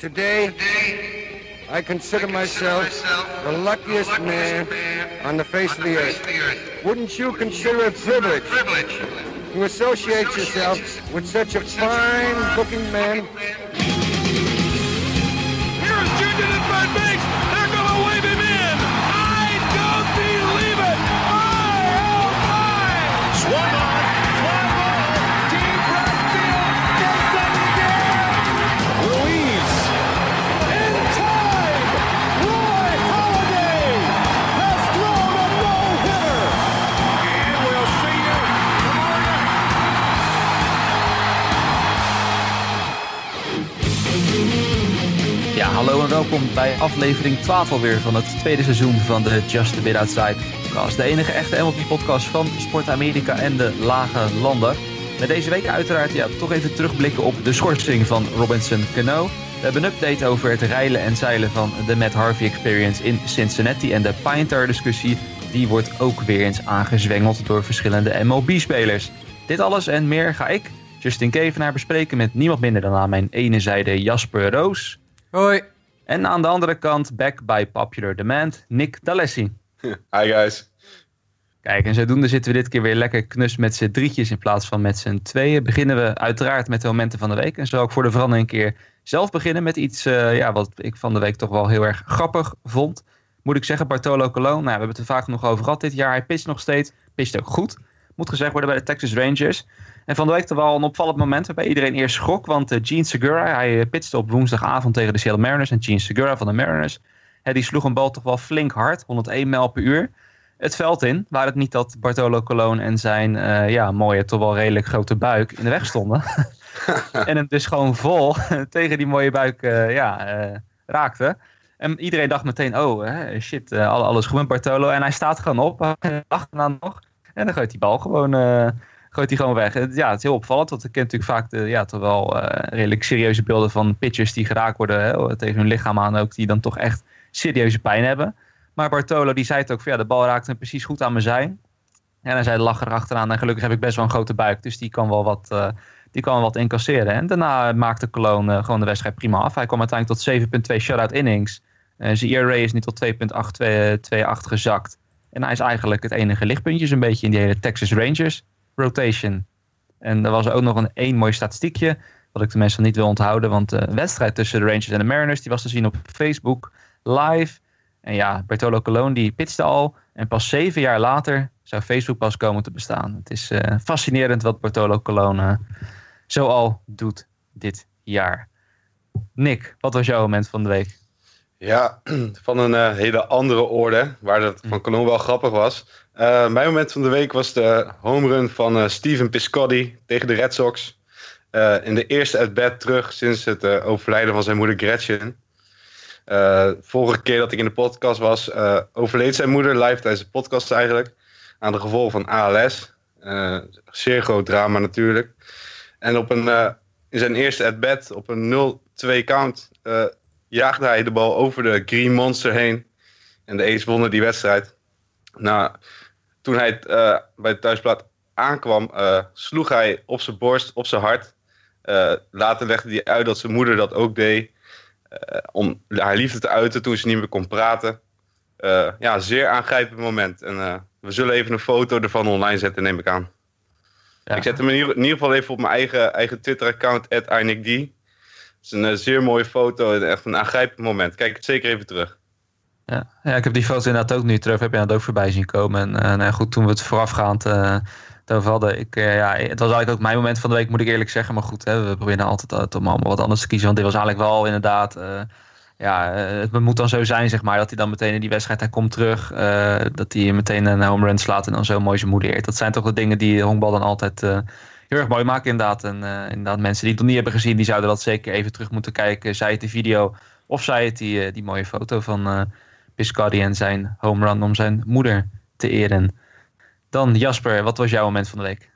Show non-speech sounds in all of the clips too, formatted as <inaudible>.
Today, I consider myself the luckiest man on the face of the earth. Wouldn't you consider it privilege privilege to associate yourself with such a fine-looking man? Welkom bij aflevering 12 alweer van het tweede seizoen van de Just a Bit Outside podcast. De enige echte MLB-podcast van Sport Amerika en de lage landen. Met deze week uiteraard ja, toch even terugblikken op de schorsing van Robinson Cano. We hebben een update over het reilen en zeilen van de Matt Harvey Experience in Cincinnati. En de Pine Tar discussie, die wordt ook weer eens aangezwengeld door verschillende MLB-spelers. Dit alles en meer ga ik, Justin Kevenaar, bespreken met niemand minder dan aan mijn ene zijde Jasper Roos. Hoi. En aan de andere kant, back by popular demand, Nick D'Alessi. <laughs> Hi guys. Kijk, en zodoende zitten we dit keer weer lekker knus met z'n drietjes in plaats van met z'n tweeën. Beginnen we uiteraard met de momenten van de week. En zo ook voor de verandering een keer zelf beginnen met iets eh, ja, wat ik van de week toch wel heel erg grappig vond. Moet ik zeggen, Bartolo Colon, nou, we hebben het er vaak nog over gehad dit jaar. Hij pitcht nog steeds, pitcht ook goed. Moet gezegd worden bij de Texas Rangers. En van de week toch wel een opvallend moment waarbij iedereen eerst schrok. Want uh, Gene Segura, hij uh, pitchte op woensdagavond tegen de Seattle Mariners. En Gene Segura van de Mariners, hè, die sloeg een bal toch wel flink hard, 101 mijl per uur. Het veld in, waar het niet dat Bartolo Colon en zijn uh, ja, mooie, toch wel redelijk grote buik in de weg stonden. <laughs> en hem dus gewoon vol <laughs> tegen die mooie buik uh, ja, uh, raakte. En iedereen dacht meteen, oh hè, shit, alles goed met Bartolo. En hij staat gewoon op, achteraan nog. En dan gooit die bal gewoon gooit hij gewoon weg. Ja, het is heel opvallend, want ik ken natuurlijk vaak de, ja, toch wel uh, redelijk serieuze beelden van pitchers die geraakt worden hè, tegen hun lichaam aan ook, die dan toch echt serieuze pijn hebben. Maar Bartolo die zei het ook van ja, de bal raakte hem precies goed aan mijn zij. En hij zei de lach erachteraan en gelukkig heb ik best wel een grote buik, dus die kan wel wat, uh, die kan wel wat incasseren. En daarna maakte Cologne uh, gewoon de wedstrijd prima af. Hij kwam uiteindelijk tot 7,2 shutout innings. zijn ERA is nu tot 2,828 gezakt. En hij is eigenlijk het enige lichtpuntje zo'n beetje in die hele Texas Rangers rotation. En er was ook nog een één mooi statistiekje, wat ik de mensen niet wil onthouden, want de wedstrijd tussen de Rangers en de Mariners, die was te zien op Facebook live. En ja, Bertolo Colon die pitchte al en pas zeven jaar later zou Facebook pas komen te bestaan. Het is uh, fascinerend wat Bertolo Colon uh, zo al doet dit jaar. Nick, wat was jouw moment van de week? Ja, <clears throat> van een uh, hele andere orde, waar dat van Colon wel grappig was. Uh, mijn moment van de week was de home run van uh, Steven Piscotty tegen de Red Sox. Uh, in de eerste at-bat terug sinds het overlijden van zijn moeder Gretchen. vorige keer dat ik in de podcast was, overleed zijn moeder live tijdens de podcast eigenlijk. Aan de gevolgen van ALS. zeer groot drama natuurlijk. En op een, in zijn eerste at-bat, op een 0-2 count, jaagde hij de bal over de Green Monster heen. En de A's wonnen die wedstrijd. Nou, toen hij uh, bij de thuisplaat aankwam, uh, sloeg hij op zijn borst, op zijn hart. Uh, later legde hij uit dat zijn moeder dat ook deed. om haar liefde te uiten toen ze niet meer kon praten. ja, zeer aangrijpend moment. En we zullen even een foto ervan online zetten, neem ik aan. Ja. Ik zet hem in ieder, in ieder, geval even op mijn eigen, eigen Twitter-account, @inicd. Het is een zeer mooie foto en echt een aangrijpend moment. Kijk het zeker even terug. Ja. ja, ik heb die foto inderdaad ook nu terug. Heb je dat ook voorbij zien komen. En uh, nou goed, toen we het voorafgaand uh, over hadden. Ik, uh, ja, het was eigenlijk ook mijn moment van de week, moet ik eerlijk zeggen. Maar goed, hè, we proberen altijd om allemaal wat anders te kiezen. Want dit was eigenlijk wel inderdaad... ja, het moet dan zo zijn, zeg maar, dat hij dan meteen in die wedstrijd, hij komt terug. dat hij meteen een home run slaat en dan zo mooi zijn moeder. Dat zijn toch de dingen die honkbal dan altijd heel erg mooi maken, inderdaad. En inderdaad, mensen die het nog niet hebben gezien, die zouden dat zeker even terug moeten kijken. Zij het de video of zij het die, die mooie foto van... Piscardi en zijn home run om zijn moeder te eren. Dan Jasper, wat was jouw moment van de week?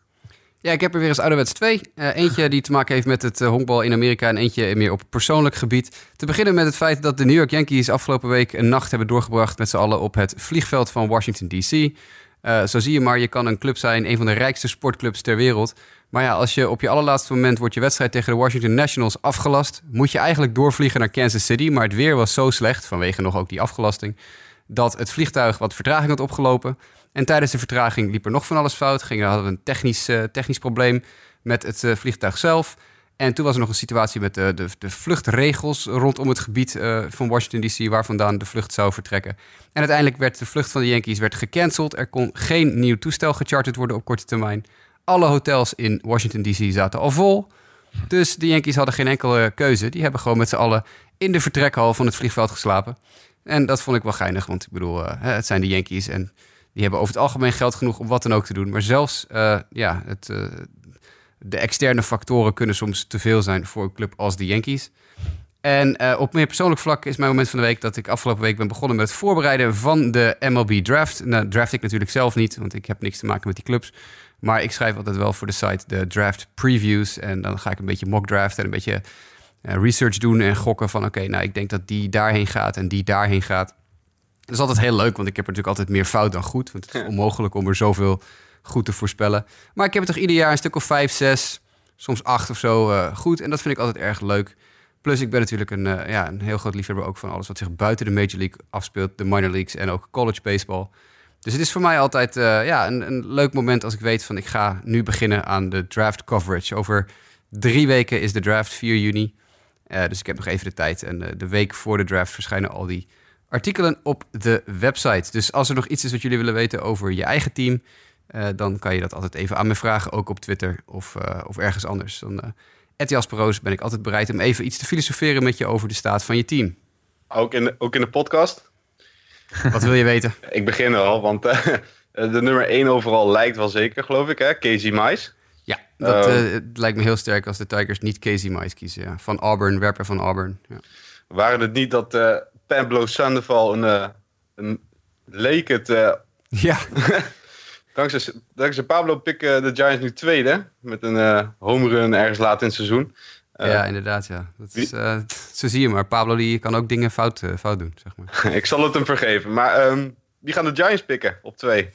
Ja, ik heb er weer eens ouderwets twee. Uh, eentje die te maken heeft met het uh, honkbal in Amerika en eentje meer op persoonlijk gebied. Te beginnen met het feit dat de New York Yankees afgelopen week een nacht hebben doorgebracht met z'n allen op het vliegveld van Washington D.C. Eh, zo zie je maar, je kan een club zijn, een van de rijkste sportclubs ter wereld. Maar ja, als je op je allerlaatste moment wordt je wedstrijd tegen de Washington Nationals afgelast, moet je eigenlijk doorvliegen naar Kansas City. Maar het weer was zo slecht, vanwege nog ook die afgelasting, dat het vliegtuig wat vertraging had opgelopen. En tijdens de vertraging liep er nog van alles fout. Ging, hadden we een technisch, eh, technisch probleem met het eh, vliegtuig zelf. En toen was er nog een situatie met de, de, de vluchtregels rondom het gebied eh, van Washington DC, waar vandaan de vlucht zou vertrekken. En uiteindelijk werd de vlucht van de Yankees werd gecanceld. Er kon geen nieuw toestel gecharterd worden op korte termijn. Alle hotels in Washington DC zaten al vol. Dus de Yankees hadden geen enkele keuze. Die hebben gewoon met z'n allen in de vertrekhal van het vliegveld geslapen. En dat vond ik wel geinig, want ik bedoel, uh, het zijn de Yankees en die hebben over het algemeen geld genoeg om wat dan ook te doen. Maar zelfs uh, ja, het, uh, de externe factoren kunnen soms te veel zijn voor een club als de Yankees. En op meer persoonlijk vlak is mijn moment van de week dat ik afgelopen week ben begonnen met het voorbereiden van de MLB draft. Nou, draft ik natuurlijk zelf niet, want ik heb niks te maken met die clubs. Maar ik schrijf altijd wel voor de site de draft previews. En dan ga ik een beetje mock draft en een beetje uh, research doen en gokken van oké, okay, nou ik denk dat die daarheen gaat en die daarheen gaat. Dat is altijd heel leuk, want ik heb er natuurlijk altijd meer fout dan goed. Want het is onmogelijk om er zoveel goed te voorspellen. Maar ik heb er toch ieder jaar een stuk of vijf, zes, soms acht of zo uh, goed. En dat vind ik altijd erg leuk. Plus ik ben natuurlijk een, uh, ja, een heel groot liefhebber ook van alles wat zich buiten de Major League afspeelt. De minor leagues en ook college baseball. Dus het is voor mij altijd uh, ja, een, een, leuk moment als ik weet van ik ga nu beginnen aan de draft coverage. Over drie weken is de draft, 4 juni. Uh, dus ik heb nog even de tijd. En uh, de week voor de draft verschijnen al die artikelen op de website. Dus als er nog iets is wat jullie willen weten over je eigen team, dan kan je dat altijd even aan me vragen, ook op Twitter of, of ergens anders. Dan, Jasperoos ben ik altijd bereid om even iets te filosoferen met je over de staat van je team. Ook in de, ook in de podcast? Wat wil je weten? <laughs> ik begin al, want <laughs> de nummer 1 overal lijkt wel zeker, geloof ik, hè? Casey Mice. Ja, dat uh, lijkt me heel sterk als de Tigers niet Casey Mice kiezen. Ja. Van Auburn, werper van Auburn. Ja. Waren het niet dat uh, Pablo Sandoval een, een leek het... ja. <laughs> dankzij, dankzij Pablo pikken de Giants nu tweede. Met een home run ergens laat in het seizoen. Ja, inderdaad. Ja. Dat is, uh, <laughs> zo zie je maar. Pablo die kan ook dingen fout, fout doen, zeg maar. <laughs> Ik zal het hem vergeven. Maar um, wie gaan de Giants pikken op twee?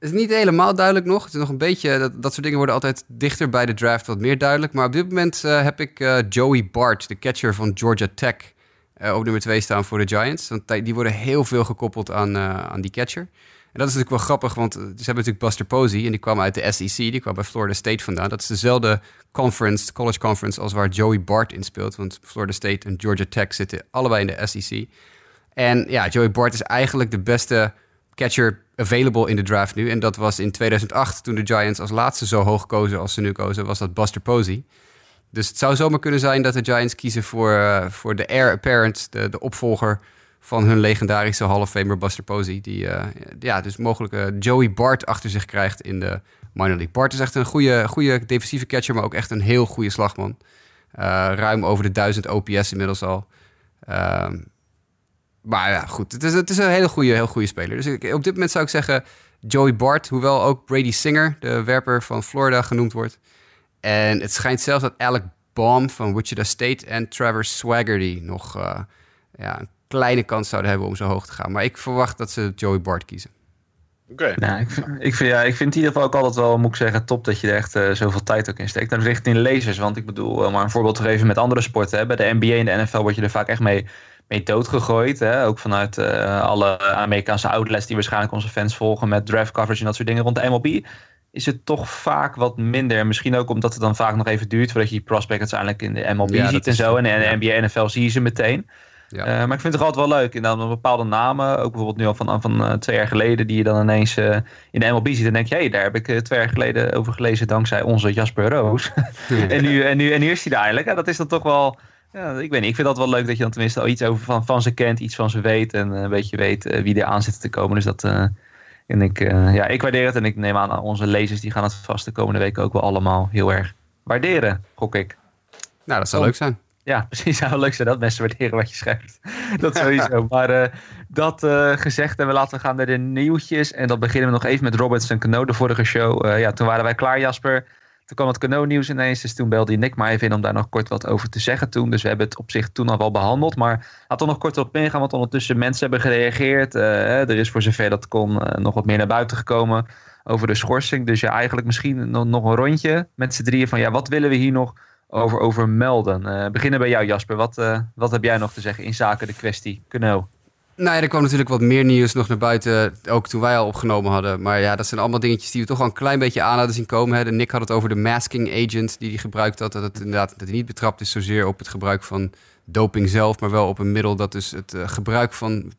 Het is niet helemaal duidelijk nog. Het is nog een beetje, dat, dat soort dingen worden altijd dichter bij de draft wat meer duidelijk. Maar op dit moment uh, heb ik uh, Joey Bart, de catcher van Georgia Tech, uh, op nummer 2 staan voor de Giants. Want die worden heel veel gekoppeld aan, aan die catcher. En dat is natuurlijk wel grappig, want ze hebben natuurlijk Buster Posey en die kwam uit de SEC, die kwam bij Florida State vandaan. Dat is dezelfde conference, college conference, als waar Joey Bart in speelt. Want Florida State en Georgia Tech zitten allebei in de SEC. En ja, Joey Bart is eigenlijk de beste catcher available in de draft nu. En dat was in 2008, toen de Giants als laatste zo hoog kozen als ze nu kozen, was dat Buster Posey. Dus het zou zomaar kunnen zijn dat de Giants kiezen voor, uh, voor de heir apparent, de, de opvolger van hun legendarische Hall of Famer Buster Posey. Die uh, ja, dus mogelijk uh, Joey Bart achter zich krijgt in de minor league. Bart is echt een goede, goede defensieve catcher, maar ook echt een heel goede slagman. Uh, ruim over de 1000 OPS inmiddels al. Ehm, maar ja, goed. Het is, het is een hele goede, heel goede speler. Dus op dit moment zou ik zeggen Joey Bart. Hoewel ook Brady Singer, de werper van Florida, genoemd wordt. En het schijnt zelfs dat Alec Baum van Wichita State en Trevor Swaggerty nog ja, kleine kans zouden hebben om zo hoog te gaan. Maar ik verwacht dat ze Joey Bart kiezen. Oké. Okay. Nou, ik, ik, vind, ja, ik vind in ieder geval ook altijd wel, moet ik zeggen, top dat je er echt uh, zoveel tijd ook in steekt. Dan richting lezers, want ik bedoel, uh, maar een voorbeeld te geven met andere sporten. Hè. Bij de NBA en de NFL word je er vaak echt mee mee doodgegooid. Hè? Ook vanuit uh, alle Amerikaanse outlets die waarschijnlijk onze fans volgen met draft coverage en dat soort dingen. Rond de MLB is het toch vaak wat minder. Misschien ook omdat het dan vaak nog even duurt voordat je die prospect uiteindelijk in de MLB ja, ziet en zo. En in de NBA en NFL zie je ze meteen. Ja. Uh, maar ik vind het altijd wel leuk. En dan bepaalde namen, ook bijvoorbeeld nu al van, van uh, twee jaar geleden, die je dan ineens uh, in de MLB ziet. En denk je, hé, hey, daar heb ik twee jaar geleden over gelezen dankzij onze Jasper Roos. <laughs> en, nu, en, nu, en nu is hij daar eigenlijk. Ja, dat is dan toch wel ja, ik weet niet. Ik vind dat wel leuk dat je dan tenminste al iets over van, van ze kent, iets van ze weet en een beetje weet wie er aan zit te komen. Dus dat, en ik, ja, ik waardeer het en ik neem aan onze lezers die gaan het vast de komende weken ook wel allemaal heel erg waarderen, gok ik. Nou, dat zou leuk zijn. Ja, <laughs> precies. zou leuk zijn dat mensen waarderen wat je schrijft. <laughs> dat sowieso. <laughs> maar dat gezegd en we laten gaan naar de nieuwtjes. En dan beginnen we nog even met Robertson Cano, de vorige show. ja, toen waren wij klaar, Jasper toen kwam het Cano-nieuws ineens. Dus toen belde Nick maar even in om daar nog kort wat over te zeggen toen. Dus we hebben het op zich toen al wel behandeld. Maar laten we nog kort op ingaan, want ondertussen mensen hebben gereageerd. er is voor zover dat kon nog wat meer naar buiten gekomen over de schorsing. Dus ja, eigenlijk misschien nog, nog een rondje met z'n drieën van ja, wat willen we hier nog over, over melden? Uh, beginnen bij jou Jasper. Wat, uh, wat heb jij nog te zeggen in zaken de kwestie Kano? Nou ja, er kwam natuurlijk wat meer nieuws nog naar buiten, ook toen wij al opgenomen hadden. Maar ja, dat zijn allemaal dingetjes die we toch al een klein beetje aan hadden zien komen. Hè. Nick had het over de masking agent die hij gebruikt had. Dat het inderdaad dat hij niet betrapt is zozeer op het gebruik van doping zelf, maar wel op een middel dat dus het uh, gebruik van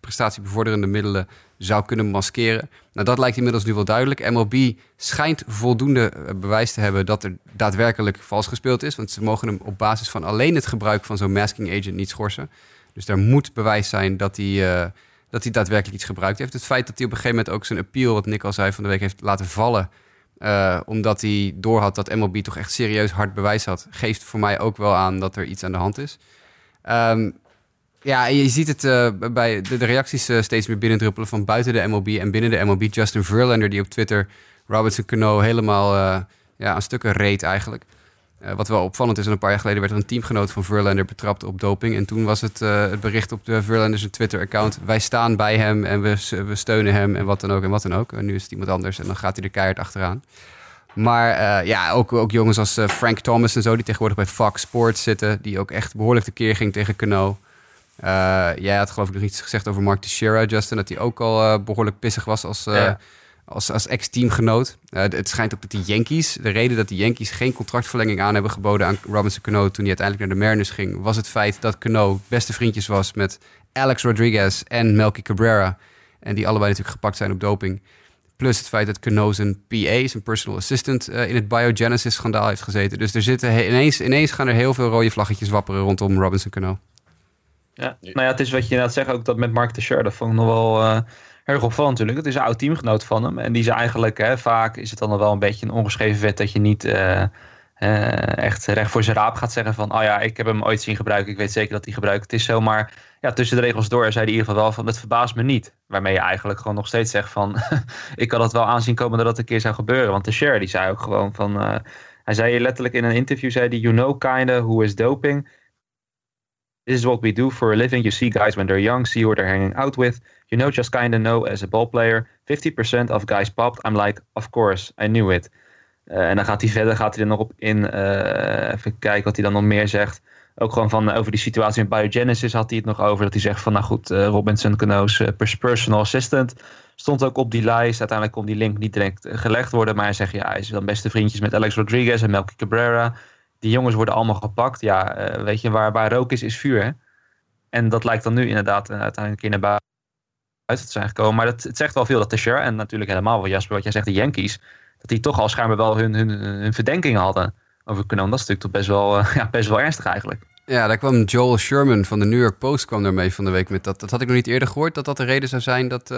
prestatiebevorderende middelen zou kunnen maskeren. Nou, dat lijkt inmiddels nu wel duidelijk. MLB schijnt voldoende bewijs te hebben dat er daadwerkelijk vals gespeeld is. Want ze mogen hem op basis van alleen het gebruik van zo'n masking agent niet schorsen. Dus daar moet bewijs zijn dat hij, dat hij daadwerkelijk iets gebruikt heeft. Het feit dat hij op een gegeven moment ook zijn appeal, wat Nick al zei van de week, heeft laten vallen. Uh, omdat hij doorhad dat MLB toch echt serieus hard bewijs had, geeft voor mij ook wel aan dat er iets aan de hand is. Um, ja, je ziet het uh, bij de, reacties uh, steeds meer binnendruppelen van buiten de MLB en binnen de MLB. Justin Verlander die op Twitter Robinson Cano helemaal ja, aan stukken reed eigenlijk. Wat wel opvallend is, een paar jaar geleden werd er een teamgenoot van Verlander betrapt op doping. En toen was het, het bericht op de Verlander's Twitter-account... wij staan bij hem en we, we steunen hem en wat dan ook en wat dan ook. En nu is het iemand anders en dan gaat hij er keihard achteraan. Maar ja, ook, ook jongens als Frank Thomas en zo... die tegenwoordig bij Fox Sports zitten... die ook echt behoorlijk tekeer ging tegen Cano... Jij had geloof ik nog iets gezegd over Mark Teixeira, Justin, dat hij ook al behoorlijk pissig was als, als, als ex-teamgenoot. het schijnt ook dat de Yankees, de reden dat de Yankees geen contractverlenging aan hebben geboden aan Robinson Cano toen hij uiteindelijk naar de Mariners ging, was het feit dat Cano beste vriendjes was met Alex Rodriguez en Melky Cabrera. En die allebei natuurlijk gepakt zijn op doping. Plus het feit dat Cano zijn PA, zijn personal assistant, in het biogenesis-schandaal heeft gezeten. Dus er zitten ineens, ineens gaan er heel veel rode vlaggetjes wapperen rondom Robinson Cano. Ja, nou ja, het is wat je inderdaad zegt, ook dat met Mark Teixeira, dat vond ik nog wel uh, erg opvallend natuurlijk. Het is een oud teamgenoot van hem en die is eigenlijk, hè, vaak is het dan wel een beetje een ongeschreven wet dat je niet uh, uh, echt recht voor zijn raap gaat zeggen van, oh ja, ik heb hem ooit zien gebruiken, ik weet zeker dat hij gebruikt. Het is zo, maar ja, tussen de regels door zei hij in ieder geval wel van, het verbaast me niet. Waarmee je eigenlijk gewoon nog steeds zegt van, <laughs> ik kan het wel aanzien komen dat dat een keer zou gebeuren. Want Teixeira die zei ook gewoon van, hij zei letterlijk in een interview, zei die, you know kinda who is doping... This is what we do for a living. You see guys when they're young, see who they're hanging out with. You know, just kind of know as a ball player. 50% of guys popped. I'm like, of course, I knew it. Uh, en dan gaat hij verder, gaat hij er nog op in. Uh, even kijken wat hij dan nog meer zegt. Ook gewoon van over die situatie met Biogenesis had hij het nog over. Dat hij zegt van, nou goed, Robinson Cano's personal assistant stond ook op die lijst. Uiteindelijk kon die link niet direct gelegd worden. Maar hij zegt, ja, hij is dan beste vriendjes met Alex Rodriguez en Melky Cabrera die jongens worden allemaal gepakt. Ja, weet je, waar, waar rook is, is vuur. Hè? En dat lijkt dan nu inderdaad uiteindelijk in naar te zijn gekomen. Maar dat, het zegt wel veel dat Teixeira en natuurlijk helemaal wat Jasper, wat jij zegt, de Yankees, dat die toch al schijnbaar wel hun, hun, hun verdenkingen hadden over Canon. Dat is natuurlijk toch best wel, uh, <laughs> ja, best wel ernstig eigenlijk. Ja, daar kwam Joel Sherman van de New York Post kwam daarmee van de week met dat. Dat had ik nog niet eerder gehoord, dat dat de reden zou zijn dat,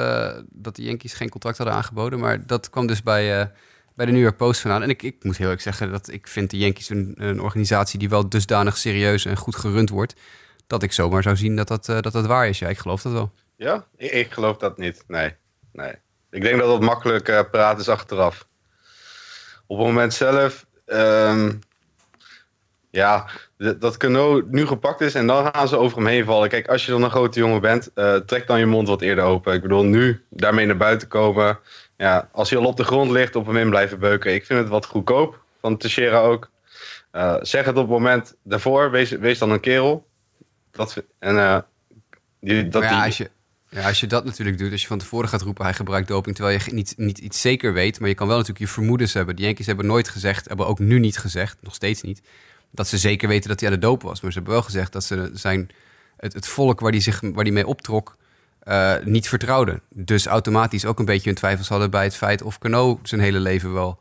dat de Yankees geen contract hadden aangeboden. Maar dat kwam dus bij bij de New York Post vandaan. En ik, ik moet heel erg zeggen dat ik vind de Yankees een, een organisatie die wel dusdanig serieus en goed gerund wordt. Dat ik zomaar zou zien dat dat, dat, dat waar is. Ja, ik geloof dat wel. Ja, ik, ik geloof dat niet. Nee, nee. Ik denk dat het makkelijk uh, praten is achteraf. Op het moment zelf, um, ja, dat Cano nu gepakt is en dan gaan ze over hem heen vallen. Kijk, als je dan een grote jongen bent, uh, trek dan je mond wat eerder open. Ik bedoel, nu daarmee naar buiten komen ja, als hij al op de grond ligt, op hem in blijven beuken. Ik vind het wat goedkoop van Teixeira ook. Uh, zeg het op het moment daarvoor, wees, wees dan een kerel. Dat, en, uh, die, dat ja, als je, ja, als je dat natuurlijk doet, als je van tevoren gaat roepen hij gebruikt doping, terwijl je niet, niet iets zeker weet, maar je kan wel natuurlijk je vermoedens hebben. De Yankees hebben nooit gezegd, hebben ook nu niet gezegd, nog steeds niet, dat ze zeker weten dat hij aan de dopen was. Maar ze hebben wel gezegd dat ze zijn, het, het volk waar hij zich waar die mee optrok, uh, niet vertrouwden. Dus automatisch ook een beetje hun twijfels hadden bij het feit of Cano zijn hele leven wel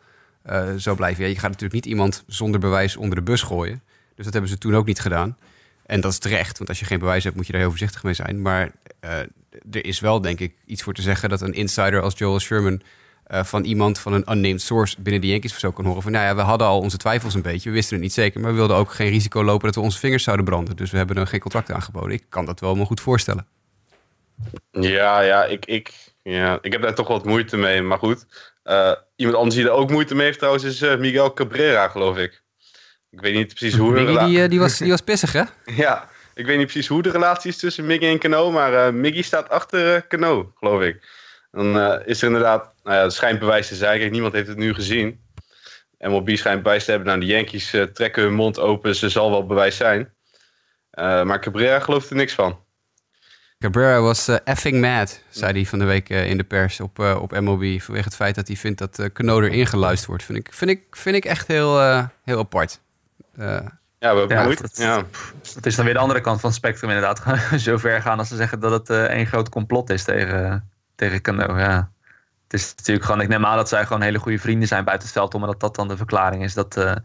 uh, zou blijven. Ja, je gaat natuurlijk niet iemand zonder bewijs onder de bus gooien. Dus dat hebben ze toen ook niet gedaan. En dat is terecht, want als je geen bewijs hebt, moet je daar heel voorzichtig mee zijn. Maar uh, er is wel, denk ik, iets voor te zeggen dat een insider als Joel Sherman van iemand van een unnamed source binnen de Yankees zo kan horen van, nou ja, we hadden al onze twijfels een beetje, we wisten het niet zeker, maar we wilden ook geen risico lopen dat we onze vingers zouden branden. Dus we hebben er geen contract aangeboden. Ik kan dat wel me goed voorstellen. Ja, ja, ik, ik, ja, ik heb daar toch wat moeite mee. Maar goed, uh, iemand anders die er ook moeite mee heeft trouwens is eh, Miguel Cabrera, geloof ik. Ik weet niet precies hoe... die, eh, die, was, die <laughs> was pissig, hè? Ja, ik weet niet precies hoe de relatie is tussen Miggy en Cano, maar eh Miggy staat achter eh Cano, geloof ik. Dan eh, is er inderdaad, nou ja, het schijnt bewijs te zijn. Niemand heeft het nu gezien. MLB schijnt bewijs te hebben. Nou, de Yankees eh, trekken hun mond open, ze zal wel bewijs zijn. Eh, maar Cabrera gelooft er niks van. Cabrera was eh, effing mad, zei hij van de week eh, in de pers op, eh, op. Vanwege het feit dat hij vindt dat uh, Cano erin geluisterd wordt. Vind ik, vind ik, vind ik echt heel, eh, heel apart. Ja, we hebben Ja, moeite. dat- Ja. Het is dan weer de andere kant van het spectrum inderdaad. <laughs> Zo ver gaan als ze zeggen dat het eh één groot complot is tegen, tegen Cano. Ja. Het is natuurlijk gewoon, ik neem aan dat zij gewoon hele goede vrienden zijn buiten het veld. Omdat dat, dat dan de verklaring is dat eh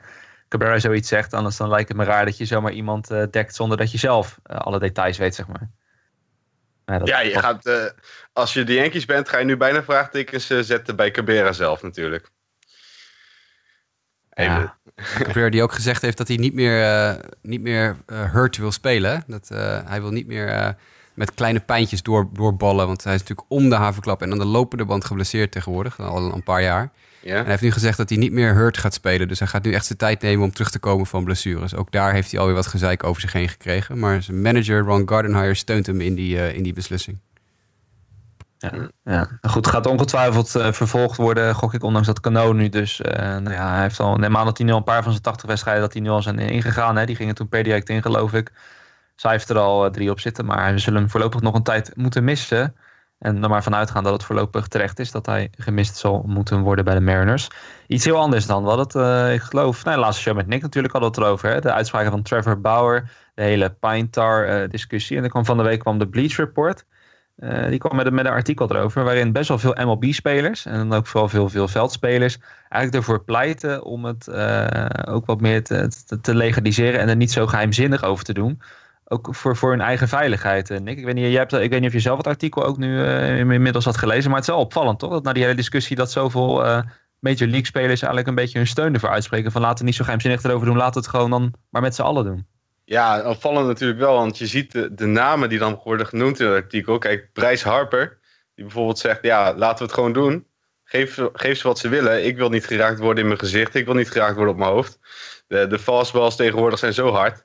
Cabrera zoiets zegt. Anders dan lijkt het me raar dat je zomaar iemand eh, dekt zonder dat je zelf alle details weet, zeg maar. Dat- Ja, je gaat, als je de Yankees bent, ga je nu bijna vraagtekens zetten bij Cabrera zelf natuurlijk. Even, Ja. Cabrera die ook gezegd heeft dat hij niet meer, eh, niet meer eh, hurt wil spelen. Dat, eh, hij wil niet meer met kleine pijntjes door, doorballen. Want hij is natuurlijk om de havenklap en aan de lopende band geblesseerd tegenwoordig. Al een paar jaar. ja? En hij heeft nu gezegd dat hij niet meer hurt gaat spelen. Dus hij gaat nu echt zijn tijd nemen om terug te komen van blessures. Ook daar heeft hij alweer wat gezeik over zich heen gekregen. Maar zijn manager Ron Gardenhire steunt hem in die, in die beslissing. Ja. Nou goed, gaat ongetwijfeld eh, vervolgd worden, gok ik, ondanks dat Cano nu dus, eh, nou ja, hij heeft al, een paar van zijn 80 wedstrijden, dat hij nu al zijn ingegaan, hè. die gingen toen per direct in, geloof ik. Zij heeft er al eh, drie op zitten, maar we zullen hem voorlopig nog een tijd moeten missen. En er maar vanuit gaan dat het voorlopig terecht is dat hij gemist zal moeten worden bij de Mariners. Iets heel anders dan wat het, ik geloof, nou, de laatste show met Nick natuurlijk hadden we het erover. Hè? De uitspraken van Trevor Bauer, de hele Pine Tar eh, discussie. En er kwam van de week kwam de Bleach Report. Eh, die kwam met, een- artikel erover waarin best wel veel MLB-spelers en dan ook vooral veel, veel veldspelers eigenlijk ervoor pleiten om het eh, ook wat meer te, te, legaliseren en er niet zo geheimzinnig over te doen. Ook voor, voor hun eigen veiligheid. Eh, Nick, ik weet, niet, jij hebt, ik weet niet of je zelf het artikel ook nu inmiddels had gelezen, maar het is wel opvallend toch? Dat na die hele discussie dat zoveel Major League spelers eigenlijk een beetje hun steun ervoor uitspreken van laten we niet zo geheimzinnig erover doen, laten we het gewoon dan maar met z'n allen doen. Ja, opvallend natuurlijk wel, want je ziet de, de namen die dan worden genoemd in het artikel. Kijk, Bryce Harper, die bijvoorbeeld zegt, ja, laten we het gewoon doen. Geef, ze- geef ze wat ze willen. Ik wil niet geraakt worden in mijn gezicht. Ik wil niet geraakt worden op mijn hoofd. De, de fastballs tegenwoordig zijn zo hard.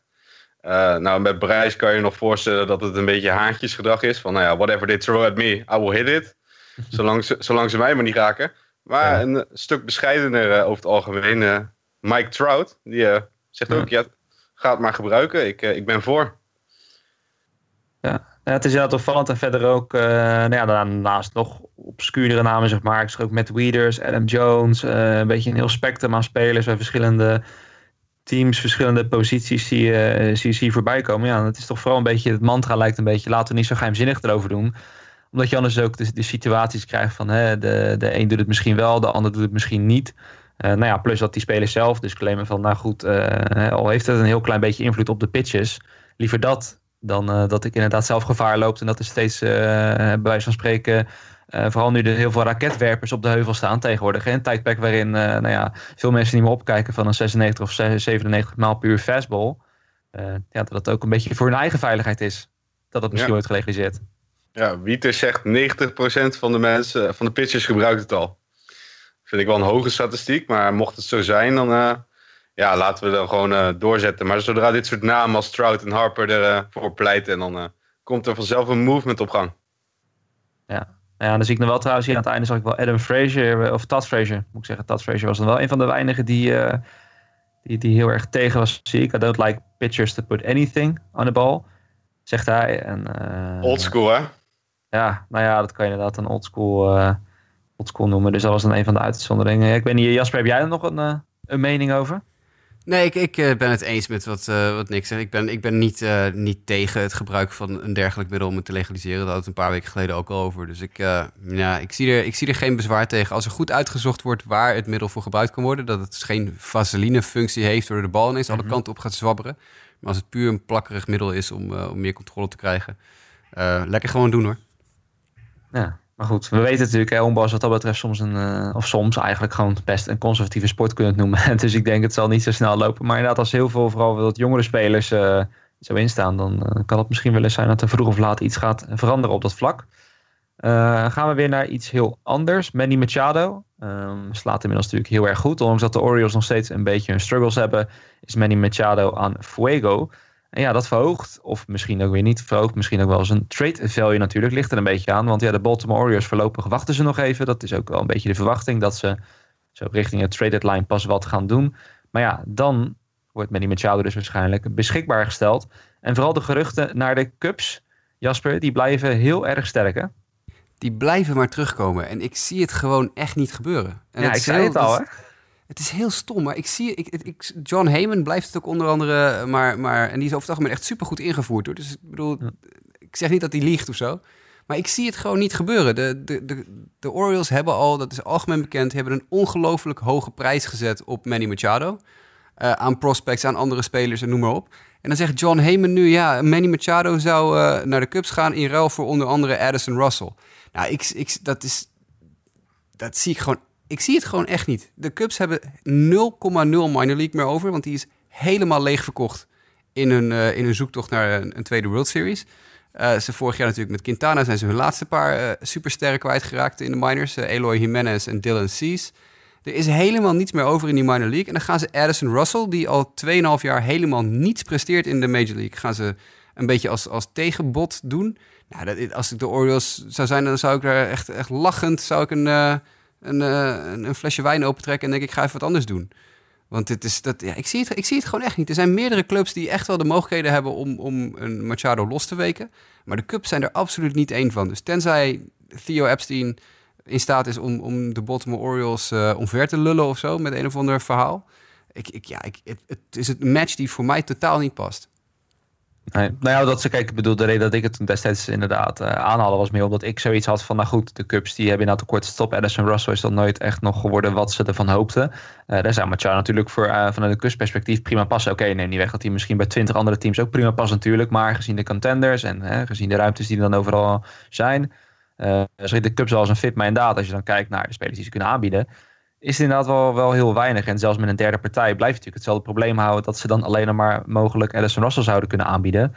Eh, nou, met Bryce kan je nog voorstellen dat het een beetje haantjesgedrag is. Van, nou ja, whatever they throw at me, I will hit it. <laughs> zolang, ze, zolang ze mij maar niet raken. Maar Ja. een stuk bescheidener eh, over het algemeen. eh, Mike Trout, die zegt Ja. ook, ja, ga het maar gebruiken. Ik, eh, ik ben voor. Ja, het is inderdaad opvallend. En verder ook, eh, nou ja, daarnaast nog obscuurdere namen, zeg maar. Ik zag ook Matt Weeders, Adam Jones. eh, een beetje een heel spectrum aan spelers bij verschillende teams, verschillende posities die eh, zie je hier voorbij komen. Ja, het is toch vooral een beetje, het mantra lijkt een beetje, laten we niet zo geheimzinnig erover doen. Omdat je anders ook de, de situaties krijgt van, hè, de, de een doet het misschien wel, de ander doet het misschien niet. Eh, nou ja, plus dat die spelers zelf dus claimen van, nou goed, eh, al heeft het een heel klein beetje invloed op de pitches, liever dat dan eh, dat ik inderdaad zelf gevaar loop. En dat er steeds, bij wijze van spreken, vooral nu er heel veel raketwerpers op de heuvel staan tegenwoordig. hè. Een tijdperk waarin nou ja, veel mensen niet meer opkijken van een 96 of 97 maal puur fastball. Eh, ja, dat het ook een beetje voor hun eigen veiligheid is. Dat het misschien Ja. wordt gelegaliseerd. Ja, Wieter zegt 90% van de mensen, van de pitchers gebruikt het al. Vind ik wel een hoge statistiek, maar mocht het zo zijn, dan eh, ja, laten we dan gewoon eh, doorzetten. Maar zodra dit soort namen als Trout en Harper ervoor voor pleiten, dan eh, komt er vanzelf een movement op gang. Ja, dan zie ik nog wel trouwens hier aan het einde zag ik wel Adam Frazier, eh, of Tad Frazier, moet ik zeggen. Tad Frazier was dan wel een van de weinigen die, eh, die, die heel erg tegen was, zie ik. I don't like pitchers to put anything on the ball, zegt hij. En, eh, Old school, hè? Ja, nou ja, dat kan je inderdaad een oldschool oldschool noemen. Dus dat was dan een van de uitzonderingen. Ik weet niet, Jasper, heb jij er nog een, uh, een mening over? Nee, ik, ik uh, ben het eens met wat, uh, wat Nick zegt. Ik ben, ik ben niet, uh, niet tegen het gebruik van een dergelijk middel om het te legaliseren. Daar hadden we het een paar weken geleden ook al over. Dus ik, ja, ik, zie er, ik zie er geen bezwaar tegen. Als er goed uitgezocht wordt waar het middel voor gebruikt kan worden, dat het dus geen vaseline-functie heeft, waardoor de bal ineens mm -hmm. alle kanten op gaat zwabberen. Maar als het puur een plakkerig middel is om, om meer controle te krijgen, lekker gewoon doen hoor. Ja, maar goed, we weten natuurlijk, hè, is wat dat betreft soms een, uh, of soms eigenlijk gewoon best een conservatieve sport kunnen noemen. <laughs> dus ik denk het zal niet zo snel lopen. Maar inderdaad, als heel veel, vooral wat jongere spelers uh, zo instaan, dan uh, kan het misschien wel eens zijn dat er vroeg of laat iets gaat veranderen op dat vlak. Gaan we weer naar iets heel anders. Manny Machado um, slaat inmiddels natuurlijk heel erg goed. Ondanks dat de Orioles nog steeds een beetje hun struggles hebben, is Manny Machado aan fuego. En ja, dat verhoogt, of misschien ook weer niet, verhoogt misschien ook wel een trade value natuurlijk. Ligt er een beetje aan, want ja, de Baltimore Orioles voorlopig wachten ze nog even. Dat is ook wel een beetje de verwachting dat ze zo richting het trade deadline pas wat gaan doen. Maar ja, dan wordt Manny Machado dus waarschijnlijk beschikbaar gesteld. En vooral de geruchten naar de Cubs, Jasper, die blijven heel erg sterk hè? Die blijven maar terugkomen. En ik zie het gewoon echt niet gebeuren. En ja, ik zei het al hè? Het is heel stom, maar ik zie... Ik, ik, John Heyman blijft het ook onder andere... Maar, maar, en die is over het algemeen echt supergoed ingevoerd. Hoor. Dus ik bedoel, ik zeg niet dat hij liegt of zo. Maar ik zie het gewoon niet gebeuren. De, de, de, de Orioles hebben al, dat is algemeen bekend... hebben een ongelooflijk hoge prijs gezet op Manny Machado. Uh, aan prospects, aan andere spelers en noem maar op. En dan zegt John Heyman nu... ja, Manny Machado zou uh, naar de Cubs gaan... in ruil voor onder andere Addison Russell. Nou, ik, ik, dat, is, dat zie ik gewoon ik zie het gewoon echt niet. De Cubs hebben 0,0 minor league meer over, want die is helemaal leeg verkocht in hun, uh, in hun zoektocht naar een, een tweede World Series. Uh, ze vorig jaar natuurlijk met Quintana zijn ze hun laatste paar uh, supersterren kwijtgeraakt in de minors. Eloy Jimenez en Dylan Cease. Er is helemaal niets meer over in die minor league. En dan gaan ze Addison Russell, die al 2,5 jaar helemaal niets presteert in de Major League, gaan ze een beetje als, als tegenbod doen. Nou, dat, als ik de Orioles zou zijn, dan zou ik daar echt, echt lachend zou ik een een, uh, een, flesje wijn opentrekken en denk ik ga even wat anders doen. Want dit is, dat, ja, ik, zie het, ik zie het gewoon echt niet. Er zijn meerdere clubs die echt wel de mogelijkheden hebben om, om een Machado los te weken. Maar de Cubs zijn er absoluut niet één van. Dus tenzij Theo Epstein in staat is om, om de Baltimore Orioles uh, omver te lullen of zo met een of ander verhaal. Ik, ik, ja, ik, het, het is een match die voor mij totaal niet past. Nou ja, dat ze, kijk, ik bedoel, de reden dat ik het destijds inderdaad uh, was meer omdat ik zoiets had van, nou goed, de Cubs die hebben inderdaad een korte stop. Addison Russell is dan nooit echt nog geworden wat ze ervan hoopten. Uh, daar zou Machado natuurlijk voor, uh, vanuit een kustperspectief prima passen. Oké, neem niet weg dat hij misschien bij twintig andere teams ook prima past natuurlijk. Maar gezien de contenders en gezien de ruimtes die er dan overal zijn, uh, de Cubs wel als een fit. Maar inderdaad, als je dan kijkt naar de spelers die ze kunnen aanbieden, is het inderdaad wel, wel heel weinig. En zelfs met een derde partij blijft natuurlijk hetzelfde probleem houden dat ze dan alleen nog maar mogelijk Addison Russell zouden kunnen aanbieden.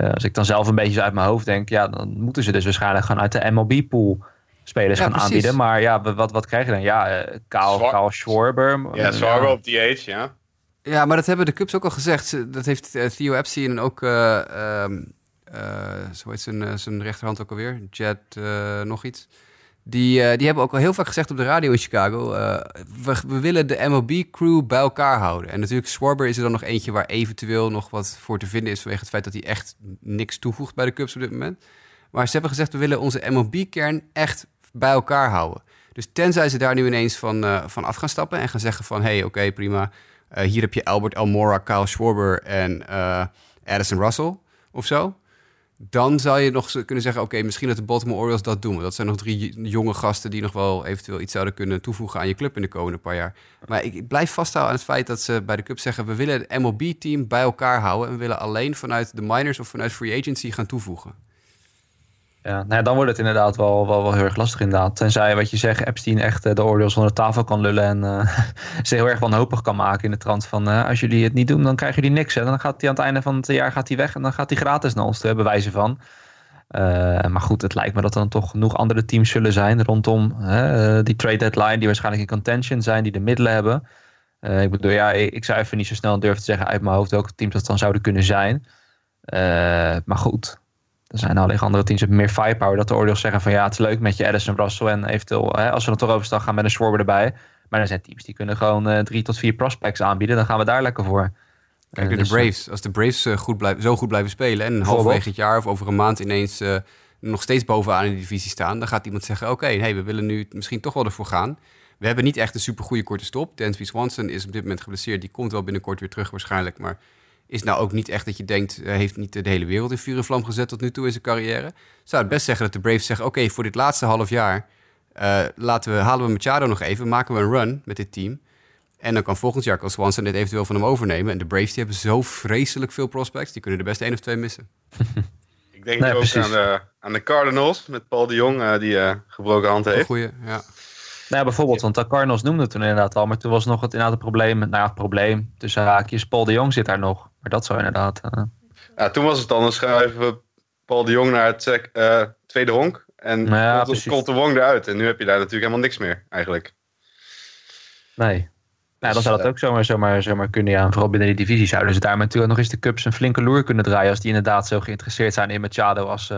Uh, als ik dan zelf een beetje uit mijn hoofd denk, ja, dan moeten ze dus waarschijnlijk gaan uit de MLB-pool spelers Ja, gaan precies. aanbieden. Maar ja, wat, wat krijg je dan? Ja, uh, Kaal, Zwar- Kaal Schwarber. Ja, Uh, Zwarber op die age, ja. Ja, maar dat hebben de Cubs ook al gezegd. Ze- Dat heeft eh, Theo Epstein en ook, eh, ehm, eh, zo heet zijn, eh, zijn rechterhand ook alweer, Jet eh, nog iets. Die, eh, die hebben ook al heel vaak gezegd op de radio in Chicago, eh, we, willen de MLB-crew bij elkaar houden. En natuurlijk, Schwarber is er dan nog eentje waar eventueel nog wat voor te vinden is vanwege het feit dat hij echt niks toevoegt bij de Cubs op dit moment. Maar ze hebben gezegd, we willen onze MLB-kern echt bij elkaar houden. Dus tenzij ze daar nu ineens van, eh, van af gaan stappen en gaan zeggen van... hé, hey, oké, prima, hier heb je Albert Elmora, Kyle Schwarber en Addison Russell of zo. Dan zou je nog kunnen zeggen, oké, misschien dat de Baltimore Orioles dat doen. Dat zijn nog drie jonge gasten die nog wel eventueel iets zouden kunnen toevoegen aan je club in de komende paar jaar. Maar ik, blijf vasthouden aan het feit dat ze bij de Cubs zeggen, we willen het MLB-team bij elkaar houden. En we willen alleen vanuit de minors of vanuit free agency gaan toevoegen. Ja, nou dan wordt het inderdaad wel, wel, wel heel erg lastig inderdaad. Tenzij wat je zegt, Epstein echt eh, de Orioles onder de tafel kan lullen en eh, <laughs> ze heel erg wanhopig kan maken in de trant van eh, als jullie het niet doen, dan krijgen jullie niks. Hè. Dan gaat hij aan het einde van het jaar gaat hij weg en dan gaat hij gratis naar ons te bewijzen van. Maar goed, het lijkt me dat er dan toch genoeg andere teams zullen zijn rondom die trade deadline, die waarschijnlijk in contention zijn, die de middelen hebben. Ik bedoel, ja, ik, ik zou even niet zo snel durven te zeggen uit mijn hoofd welke teams dat dan zouden kunnen zijn. Maar goed, er zijn alleen andere teams met meer firepower. Dat de Orioles zeggen van ja, het is leuk met je Addison Russell. En eventueel, hè, als we dan toch overstag gaan met een Schwarber erbij. Maar er zijn teams die kunnen gewoon eh, drie tot vier prospects aanbieden. Dan gaan we daar lekker voor. Kijk Eh, de dus, Braves. Als de Braves eh, goed blijven, zo goed blijven spelen en halverwege het jaar of over een maand ineens eh, nog steeds bovenaan in de divisie staan, dan gaat iemand zeggen: Oké, hey, we willen nu misschien toch wel ervoor gaan. We hebben niet echt een super goede korte stop. Dansby Swanson is op dit moment geblesseerd. Die komt wel binnenkort weer terug waarschijnlijk. Maar is nou ook niet echt dat je denkt... hij heeft niet de hele wereld in vuur en vlam gezet tot nu toe in zijn carrière. Zou het best zeggen dat de Braves zeggen... oké, voor dit laatste half jaar eh, laten we, halen we Machado nog even... maken we een run met dit team. En dan kan volgend jaar kan Swanson dit eventueel van hem overnemen. En de Braves die hebben zo vreselijk veel prospects... die kunnen er best één of twee missen. <laughs> Ik denk Nee, ook precies. aan de, aan de Cardinals met Paul de Jong, eh, die eh, gebroken hand heeft. Goeie, ja. Nou ja, bijvoorbeeld, want de Cardinals noemden het toen inderdaad al. Maar toen was nog het inderdaad het probleem. Nou ja, het probleem tussen haakjes. Paul de Jong zit daar nog. Maar dat zou inderdaad... eh, Ja, toen was het dan, dan schuiven we Paul de Jong naar het eh, tweede honk. En ja, komt de Wong eruit. En nu heb je daar natuurlijk helemaal niks meer, eigenlijk. Nee. Nou, dan Dus, zou dat eh, ook zomaar, zomaar, zomaar kunnen, ja. En Vooral binnen die divisie zouden ze daar natuurlijk nog eens de Cubs een flinke loer kunnen draaien. Als die inderdaad zo geïnteresseerd zijn in Machado als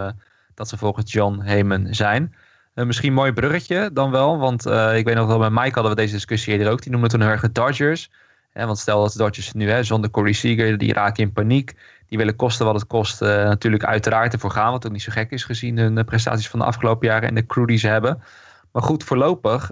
dat ze volgens John Heyman zijn. Misschien een mooi bruggetje dan wel. Want eh, ik weet nog wel, met Mike hadden we deze discussie eerder ook. Die noemde toen heel erg de Dodgers. Hè, want stel dat de Dodgers nu hè, zonder Corey Seager, die raken in paniek. Die willen kosten wat het kost eh, natuurlijk uiteraard ervoor gaan. Wat ook niet zo gek is gezien hun eh, prestaties van de afgelopen jaren en de crew die ze hebben. Maar goed, voorlopig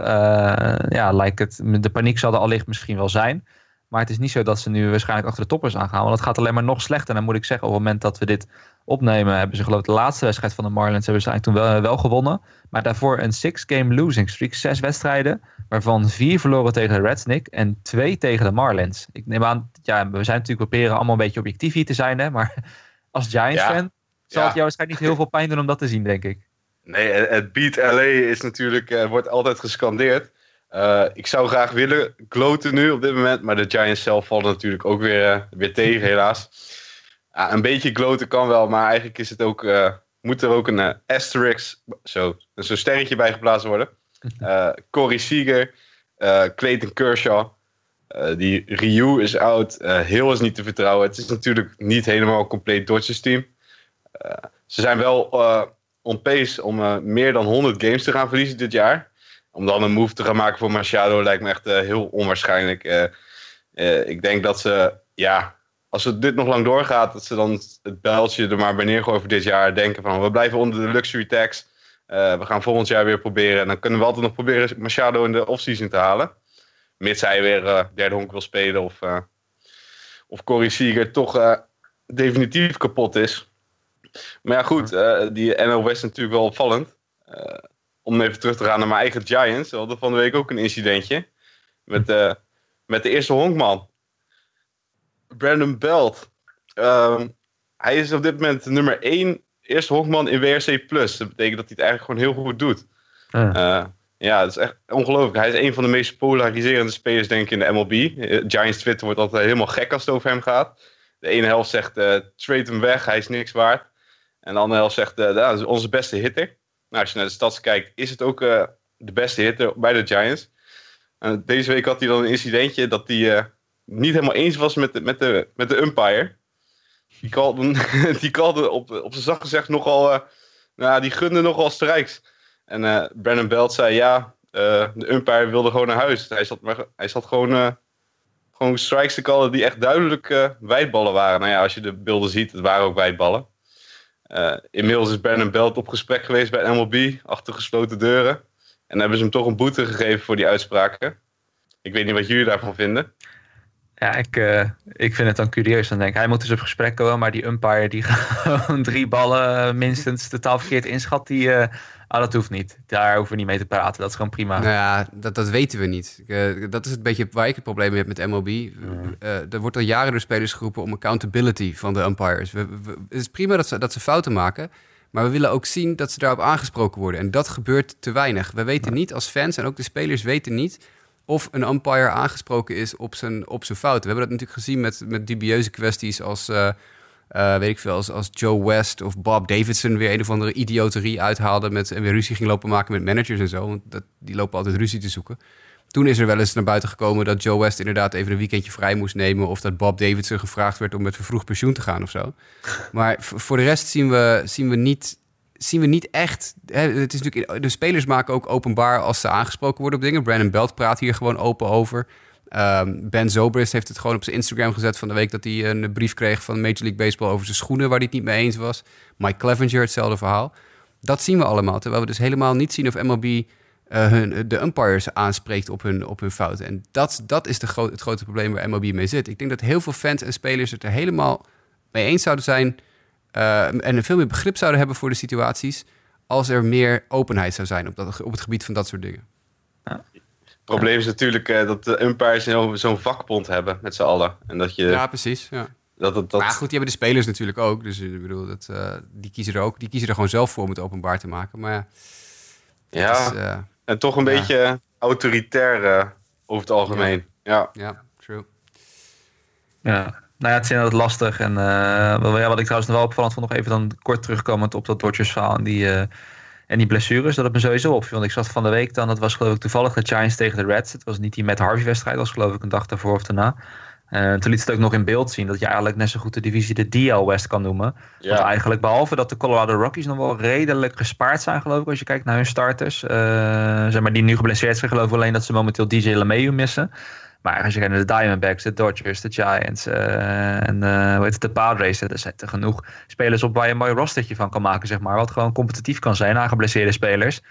ja, lijkt het, de paniek zal er allicht misschien wel zijn. Maar het is niet zo dat ze nu waarschijnlijk achter de toppers aangaan. Want het gaat alleen maar nog slechter. En dan moet ik zeggen, op het moment dat we dit opnemen, hebben ze geloof ik de laatste wedstrijd van de Marlins hebben ze eigenlijk toen wel, wel gewonnen. Maar daarvoor een six-game losing streak. Zes wedstrijden, waarvan vier verloren tegen de Reds, Nick. En twee tegen de Marlins. Ik neem aan, ja, we zijn natuurlijk proberen allemaal een beetje objectief hier te zijn. Hè? Maar <laughs> als Giants-fan zal Ja. het jou waarschijnlijk niet heel veel pijn doen om dat te zien, denk ik. Nee, het het Beat LA is natuurlijk, eh, wordt altijd gescandeerd. Eh, ik zou graag willen gloten nu op dit moment, maar de Giants zelf vallen natuurlijk ook weer, eh, weer tegen, helaas. Ja, een beetje gloten kan wel, maar eigenlijk is het ook, eh, moet er ook een asterisk, zo, zo'n sterretje bij geplaatst worden. <laughs> Corey Seager, Clayton Kershaw, die Ryu is oud, Hill is niet te vertrouwen. Het is natuurlijk niet helemaal een compleet Dodgers team. Ze zijn wel on pace om meer dan 100 games te gaan verliezen dit jaar. Om dan een move te gaan maken voor Machado lijkt me echt eh, heel onwaarschijnlijk. Eh, eh, ik denk dat ze, ja, als het dit nog lang doorgaat, dat ze dan het bijltje er maar bij neergooien voor dit jaar. Denken van, we blijven onder de luxury tax. We gaan volgend jaar weer proberen. En dan kunnen we altijd nog proberen Machado in de offseason te halen. Mits hij weer derde honk wil spelen of, eh of Corey Seager toch definitief kapot is. Maar ja, goed, die NL West is natuurlijk wel opvallend. Om even terug te gaan naar mijn eigen Giants. We hadden van de week ook een incidentje. Met, eh, met de eerste honkman. Brandon Belt. Ehm, hij is op dit moment nummer 1 eerste honkman in WRC+. Dat betekent dat hij het eigenlijk gewoon heel goed doet. Ja. Eh, ja, dat is echt ongelooflijk. Hij is een van de meest polariserende spelers, denk ik, in de MLB. Eh, Giants Twitter wordt altijd helemaal gek als het over hem gaat. De ene helft zegt, eh trade hem weg, hij is niks waard. En de andere helft zegt, eh, dat is onze beste hitter. Nou, als je naar de stats kijkt, is het ook eh, de beste hitter bij de Giants. Deze week had hij dan een incidentje dat hij eh, niet helemaal eens was met de, met de, met de umpire. Die callde, <laughs> die callde op, op zijn zacht gezegd nogal, eh, nou, die gunde nogal strijks. En Brandon Belt zei ja, de umpire wilde gewoon naar huis. Hij zat, maar, hij zat gewoon, gewoon strikes te callen die echt duidelijk wijdballen waren. Nou ja, als je de beelden ziet, het waren ook wijdballen. Eh, inmiddels is Brandon Belt op gesprek geweest bij MLB, achter gesloten deuren. En hebben ze hem toch een boete gegeven voor die uitspraken. Ik weet niet wat jullie daarvan vinden. Ja, ik, eh, ik vind het dan curieus. Dan denk ik, hij moet dus op gesprek komen, maar die umpire die <laughs> gewoon drie ballen minstens totaal verkeerd inschat, die, eh, ah, dat hoeft niet. Daar hoeven we niet mee te praten. Dat is gewoon prima. Nou ja, dat, dat weten we niet. Eh, dat is het beetje waar ik het probleem heb met MLB. Eh, er wordt al jaren door spelers geroepen om accountability van de umpires. We, we- het is prima dat ze, dat ze fouten maken, maar we willen ook zien dat ze daarop aangesproken worden. En dat gebeurt te weinig. We weten niet als fans en ook de spelers weten niet of een umpire aangesproken is op zijn, op zijn fouten. We hebben dat natuurlijk gezien met, met dubieuze kwesties als... eh, eh, weet ik veel, als, als Joe West of Bob Davidson weer een of andere idioterie uithaalde met, en weer ruzie ging lopen maken met managers en zo. Want dat, die lopen altijd ruzie te zoeken. Toen is er wel eens naar buiten gekomen dat Joe West inderdaad even een weekendje vrij moest nemen. Of dat Bob Davidson gevraagd werd om met vervroegd pensioen te gaan of zo. Maar voor de rest zien we, zien we, niet, zien we niet echt. Hè, het is natuurlijk, de spelers maken ook openbaar als ze aangesproken worden op dingen. Brandon Belt praat hier gewoon open over. Ehm, ben Zobrist heeft het gewoon op zijn Instagram gezet van de week dat hij een brief kreeg van Major League Baseball over zijn schoenen waar hij het niet mee eens was. Mike Clevenger, hetzelfde verhaal. Dat zien we allemaal, terwijl we dus helemaal niet zien of MLB eh, hun, de umpires aanspreekt op hun, op hun fouten. En dat, dat is de gro- het grote probleem waar MLB mee zit. Ik denk dat heel veel fans en spelers het er helemaal mee eens zouden zijn eh, en veel meer begrip zouden hebben voor de situaties als er meer openheid zou zijn op, dat, op het gebied van dat soort dingen. Het probleem is natuurlijk eh, dat de umpires zo'n vakbond hebben met z'n allen. En dat je... Ja, precies. Ja. dat, dat, dat, Maar goed, die hebben de spelers natuurlijk ook. Dus ik bedoel, dat, eh, die, kiezen er ook, die kiezen er gewoon zelf voor om het openbaar te maken. Maar ja, ja, is, eh, en toch een ja. beetje autoritair eh, over het algemeen. Ja. ja, true. Ja. Nou ja, het is inderdaad lastig. En eh, ja, wat ik trouwens nog wel opvallend vond, nog even dan kort terugkomend op dat Dodgers verhaal. En die, eh, En die blessures, dat het me sowieso opviel. Want ik zat van de week dan, dat was geloof ik toevallig de Giants tegen de Reds. Het was niet die met Harvey wedstrijd, dat was geloof ik een dag daarvoor of daarna. Uh, toen liet het ook nog in beeld zien dat je eigenlijk net zo goed de divisie de DL West kan noemen. Ja. Want eigenlijk behalve dat de Colorado Rockies nog wel redelijk gespaard zijn geloof ik als je kijkt naar hun starters. Zeg maar die nu geblesseerd zijn geloof ik alleen dat ze momenteel DJ LeMayu missen. Maar als je kijkt naar de Diamondbacks, de Dodgers, de Giants uh, en uh, hoe heet de Padres. Er zitten genoeg spelers op waar je een mooi rostertje van kan maken, zeg maar. Wat gewoon competitief kan zijn aan geblesseerde spelers.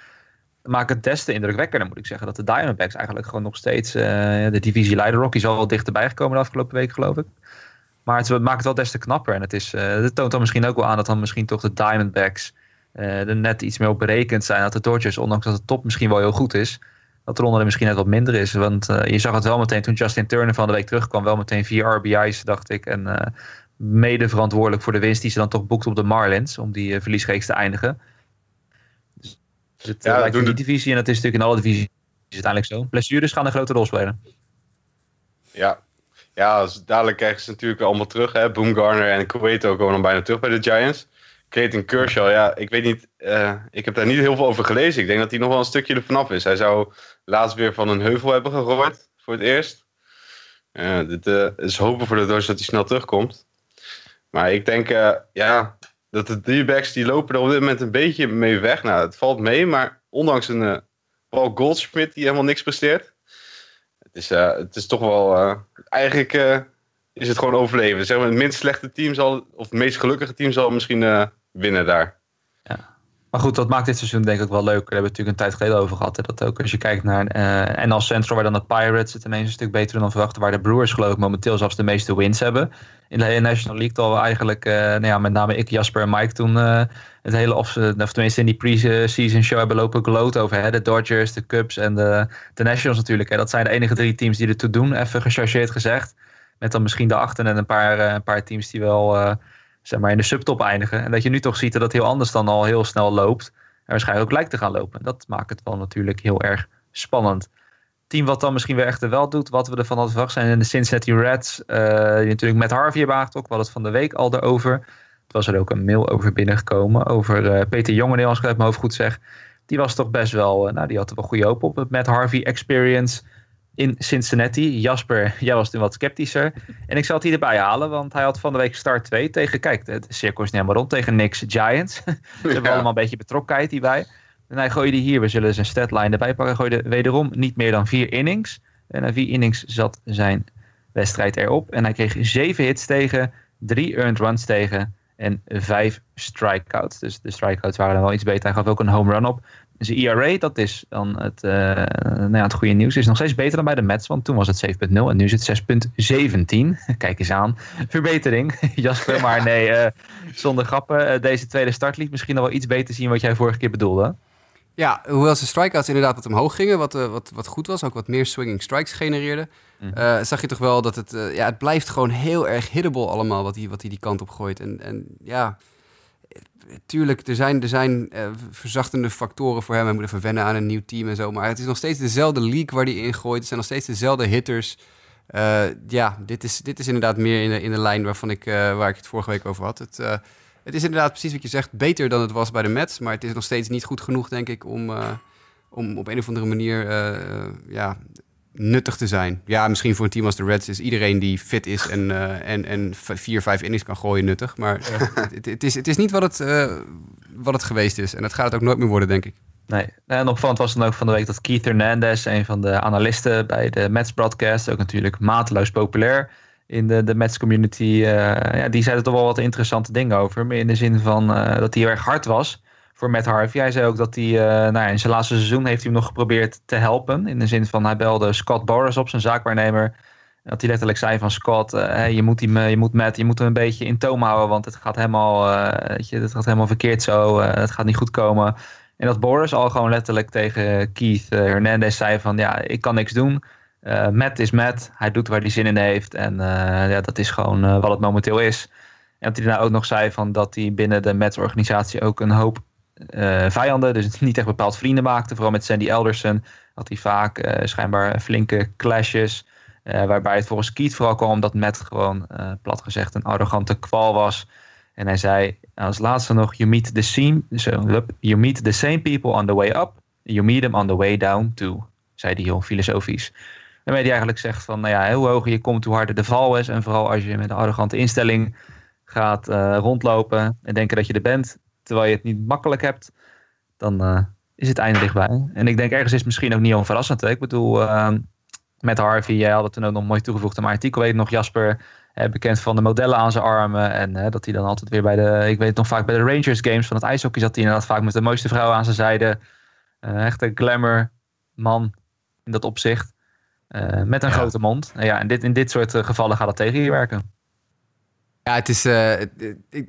Maakt het des te indrukwekkender, moet ik zeggen. Dat de Diamondbacks eigenlijk gewoon nog steeds uh, de divisie leiden. Rockies al wel dichterbij gekomen de afgelopen week, geloof ik. Maar het maakt het wel des te knapper. En het, is, het toont dan misschien ook wel aan dat dan misschien toch de Diamondbacks er net iets meer op berekend zijn. Dat de Dodgers, ondanks dat de top misschien wel heel goed is dat de misschien net wat minder is. Want uh, je zag het wel meteen toen Justin Turner van de week terugkwam. Wel meteen vier RBI's, dacht ik. En uh, mede verantwoordelijk voor de winst die ze dan toch boekt op de Marlins. Om die uh, verliesreeks te eindigen. Dus het ja, lijkt in die divisie. En het is natuurlijk in alle divisies uiteindelijk zo. Blessures gaan een grote rol spelen. Ja, ja dus dadelijk krijgen ze natuurlijk allemaal terug. Hè? Boomgarner en Cueto komen dan bijna terug bij de Giants. Clayton Kershaw, ja, ik weet niet. Uh, ik heb daar niet heel veel over gelezen. Ik denk dat hij nog wel een stukje er vanaf is. Hij zou laatst weer van een heuvel hebben gegooid voor het eerst. Uh, is hopen voor de Dodgers dat hij snel terugkomt. Maar ik denk, ja, dat de D-backs die lopen er op dit moment een beetje mee weg. Nou, het valt mee, maar ondanks een Paul Goldschmidt die helemaal niks presteert. Het is, het is toch wel, eigenlijk is het gewoon overleven. Zeg maar, het minst slechte team zal, of het meest gelukkige team zal misschien winnen daar. Ja. Maar goed, dat maakt dit seizoen denk ik wel leuk. Daar hebben we natuurlijk een tijd geleden over gehad. Dat ook als je kijkt naar uh, NL Central, waar dan de Pirates het ineens een stuk beter dan verwachten. Waar de Brewers geloof ik momenteel zelfs de meeste wins hebben. In de hele National League al eigenlijk, uh, nou ja, met name ik, Jasper en Mike toen uh, het hele, of, of tenminste in die pre-season show hebben lopen gloat over. Hè? De Dodgers, de Cubs en de, de Nationals natuurlijk. Hè? Dat zijn de enige drie teams die er toe doen, even gechargeerd gezegd. Met dan misschien de achter en een paar, een paar teams die wel zeg maar, in de subtop eindigen. En dat je nu toch ziet dat het heel anders dan al heel snel loopt. En waarschijnlijk ook lijkt te gaan lopen. Dat maakt het wel natuurlijk heel erg spannend. Team wat dan misschien weer echt wel doet, wat we ervan hadden verwacht, zijn in de Cincinnati Reds. Uh, die natuurlijk met Harvey hebben aangetrokken. We het van de week al erover. Het was er ook een mail over binnengekomen. Over uh, Peter Jongeneel, als ik het mijn hoofd goed zeg. Die was toch best wel, uh, nou die had er wel goede hoop op. Het met Harvey experience in Cincinnati. Jasper, jij was toen wat sceptischer. En ik zal het hier erbij halen, want hij had van de week start 2 tegen, kijk, de cirkel is niet helemaal rond, tegen Knicks Giants. <laughs> Ze hebben allemaal een beetje betrokkenheid hierbij. En hij gooide hier, we zullen zijn statline erbij pakken, gooide wederom niet meer dan vier innings. En na vier innings zat zijn wedstrijd erop. En hij kreeg zeven hits tegen, drie earned runs tegen en vijf strikeouts. Dus de strikeouts waren dan wel iets beter. Hij gaf ook een home run op. Zijn ERA, dat is dan het, uh, nou ja, het goede nieuws, is nog steeds beter dan bij de Mets. Want toen was het 7.0 en nu is het 6.17. <laughs> Kijk eens aan. Verbetering, <laughs> Jasper. Maar nee, uh, zonder grappen. Uh, deze tweede start liet misschien nog wel iets beter zien wat jij vorige keer bedoelde. Ja, hoewel zijn strikeouts inderdaad wat omhoog gingen, wat, wat, wat goed was, ook wat meer swinging strikes genereerde, mm -hmm. zag je toch wel dat het, ja, het blijft gewoon heel erg hittable allemaal wat hij wat die kant op gooit. En, en ja, tuurlijk, er zijn, er zijn uh, verzachtende factoren voor hem. Hij moet even wennen aan een nieuw team en zo. Maar het is nog steeds dezelfde league waar hij in gooit. Het zijn nog steeds dezelfde hitters. Uh, ja, dit is, dit is inderdaad meer in de, in de lijn waarvan ik, uh, waar ik het vorige week over had. Het, het is inderdaad precies wat je zegt, beter dan het was bij de Mets. Maar het is nog steeds niet goed genoeg, denk ik, om, om op een of andere manier ja, nuttig te zijn. Ja, misschien voor een team als de Reds is iedereen die fit is en, uh, en, en vier, vijf innings kan gooien nuttig. Maar <laughs> het, het, is, het is niet wat het, uh, wat het geweest is. En dat gaat het ook nooit meer worden, denk ik. Nee, en opvallend was dan ook van de week dat Keith Hernandez, een van de analisten bij de Mets broadcast, ook natuurlijk mateloos populair in de, de Mets community, uh, ja, die zei er toch wel wat interessante dingen over. Maar in de zin van dat hij heel erg hard was voor Matt Harvey. Hij zei ook dat hij uh, nou ja, in zijn laatste seizoen heeft hij hem nog geprobeerd te helpen. In de zin van hij belde Scott Boris op, zijn zaakwaarnemer. Dat hij letterlijk zei van Scott, uh, je, moet hem, je moet Matt, je moet hem een beetje in toom houden. Want het gaat helemaal, uh, weet je, het gaat helemaal verkeerd zo. het gaat niet goed komen. En dat Boris al gewoon letterlijk tegen Keith Hernandez zei van ja, ik kan niks doen. Matt is Matt. Hij doet waar hij zin in heeft. En ja, dat is gewoon wat het momenteel is. En dat hij daarna ook nog zei van dat hij binnen de Mets organisatie ook een hoop uh, vijanden, dus <laughs> niet echt bepaald vrienden maakte. Vooral met Sandy Elderson had hij vaak uh, schijnbaar flinke clashes. Uh, waarbij het volgens Keith vooral kwam omdat Matt gewoon, plat gezegd, een arrogante kwal was. En hij zei als laatste nog: You meet the same, you meet the same people on the way up. You meet them on the way down too. Zei hij heel filosofisch. Waarmee hij eigenlijk zegt van, nou ja, hoe hoger je komt, hoe harder de val is. En vooral als je met een arrogante instelling gaat rondlopen en denken dat je er bent, terwijl je het niet makkelijk hebt, dan uh, is het einde dichtbij. En ik denk ergens is het misschien ook niet onverrassend. Hè? Ik bedoel, uh, met Harvey, jij had het toen ook nog mooi toegevoegd aan mijn artikel, weet nog Jasper, bekend van de modellen aan zijn armen. En dat hij dan altijd weer bij de, ik weet het nog vaak bij de Rangers games van het ijshockey zat hij inderdaad vaak met de mooiste vrouw aan zijn zijde. echt een glamour man in dat opzicht. Uh, met een ja. grote mond. ja, en dit, in dit soort gevallen gaat dat tegen je werken. Ja, het is uh,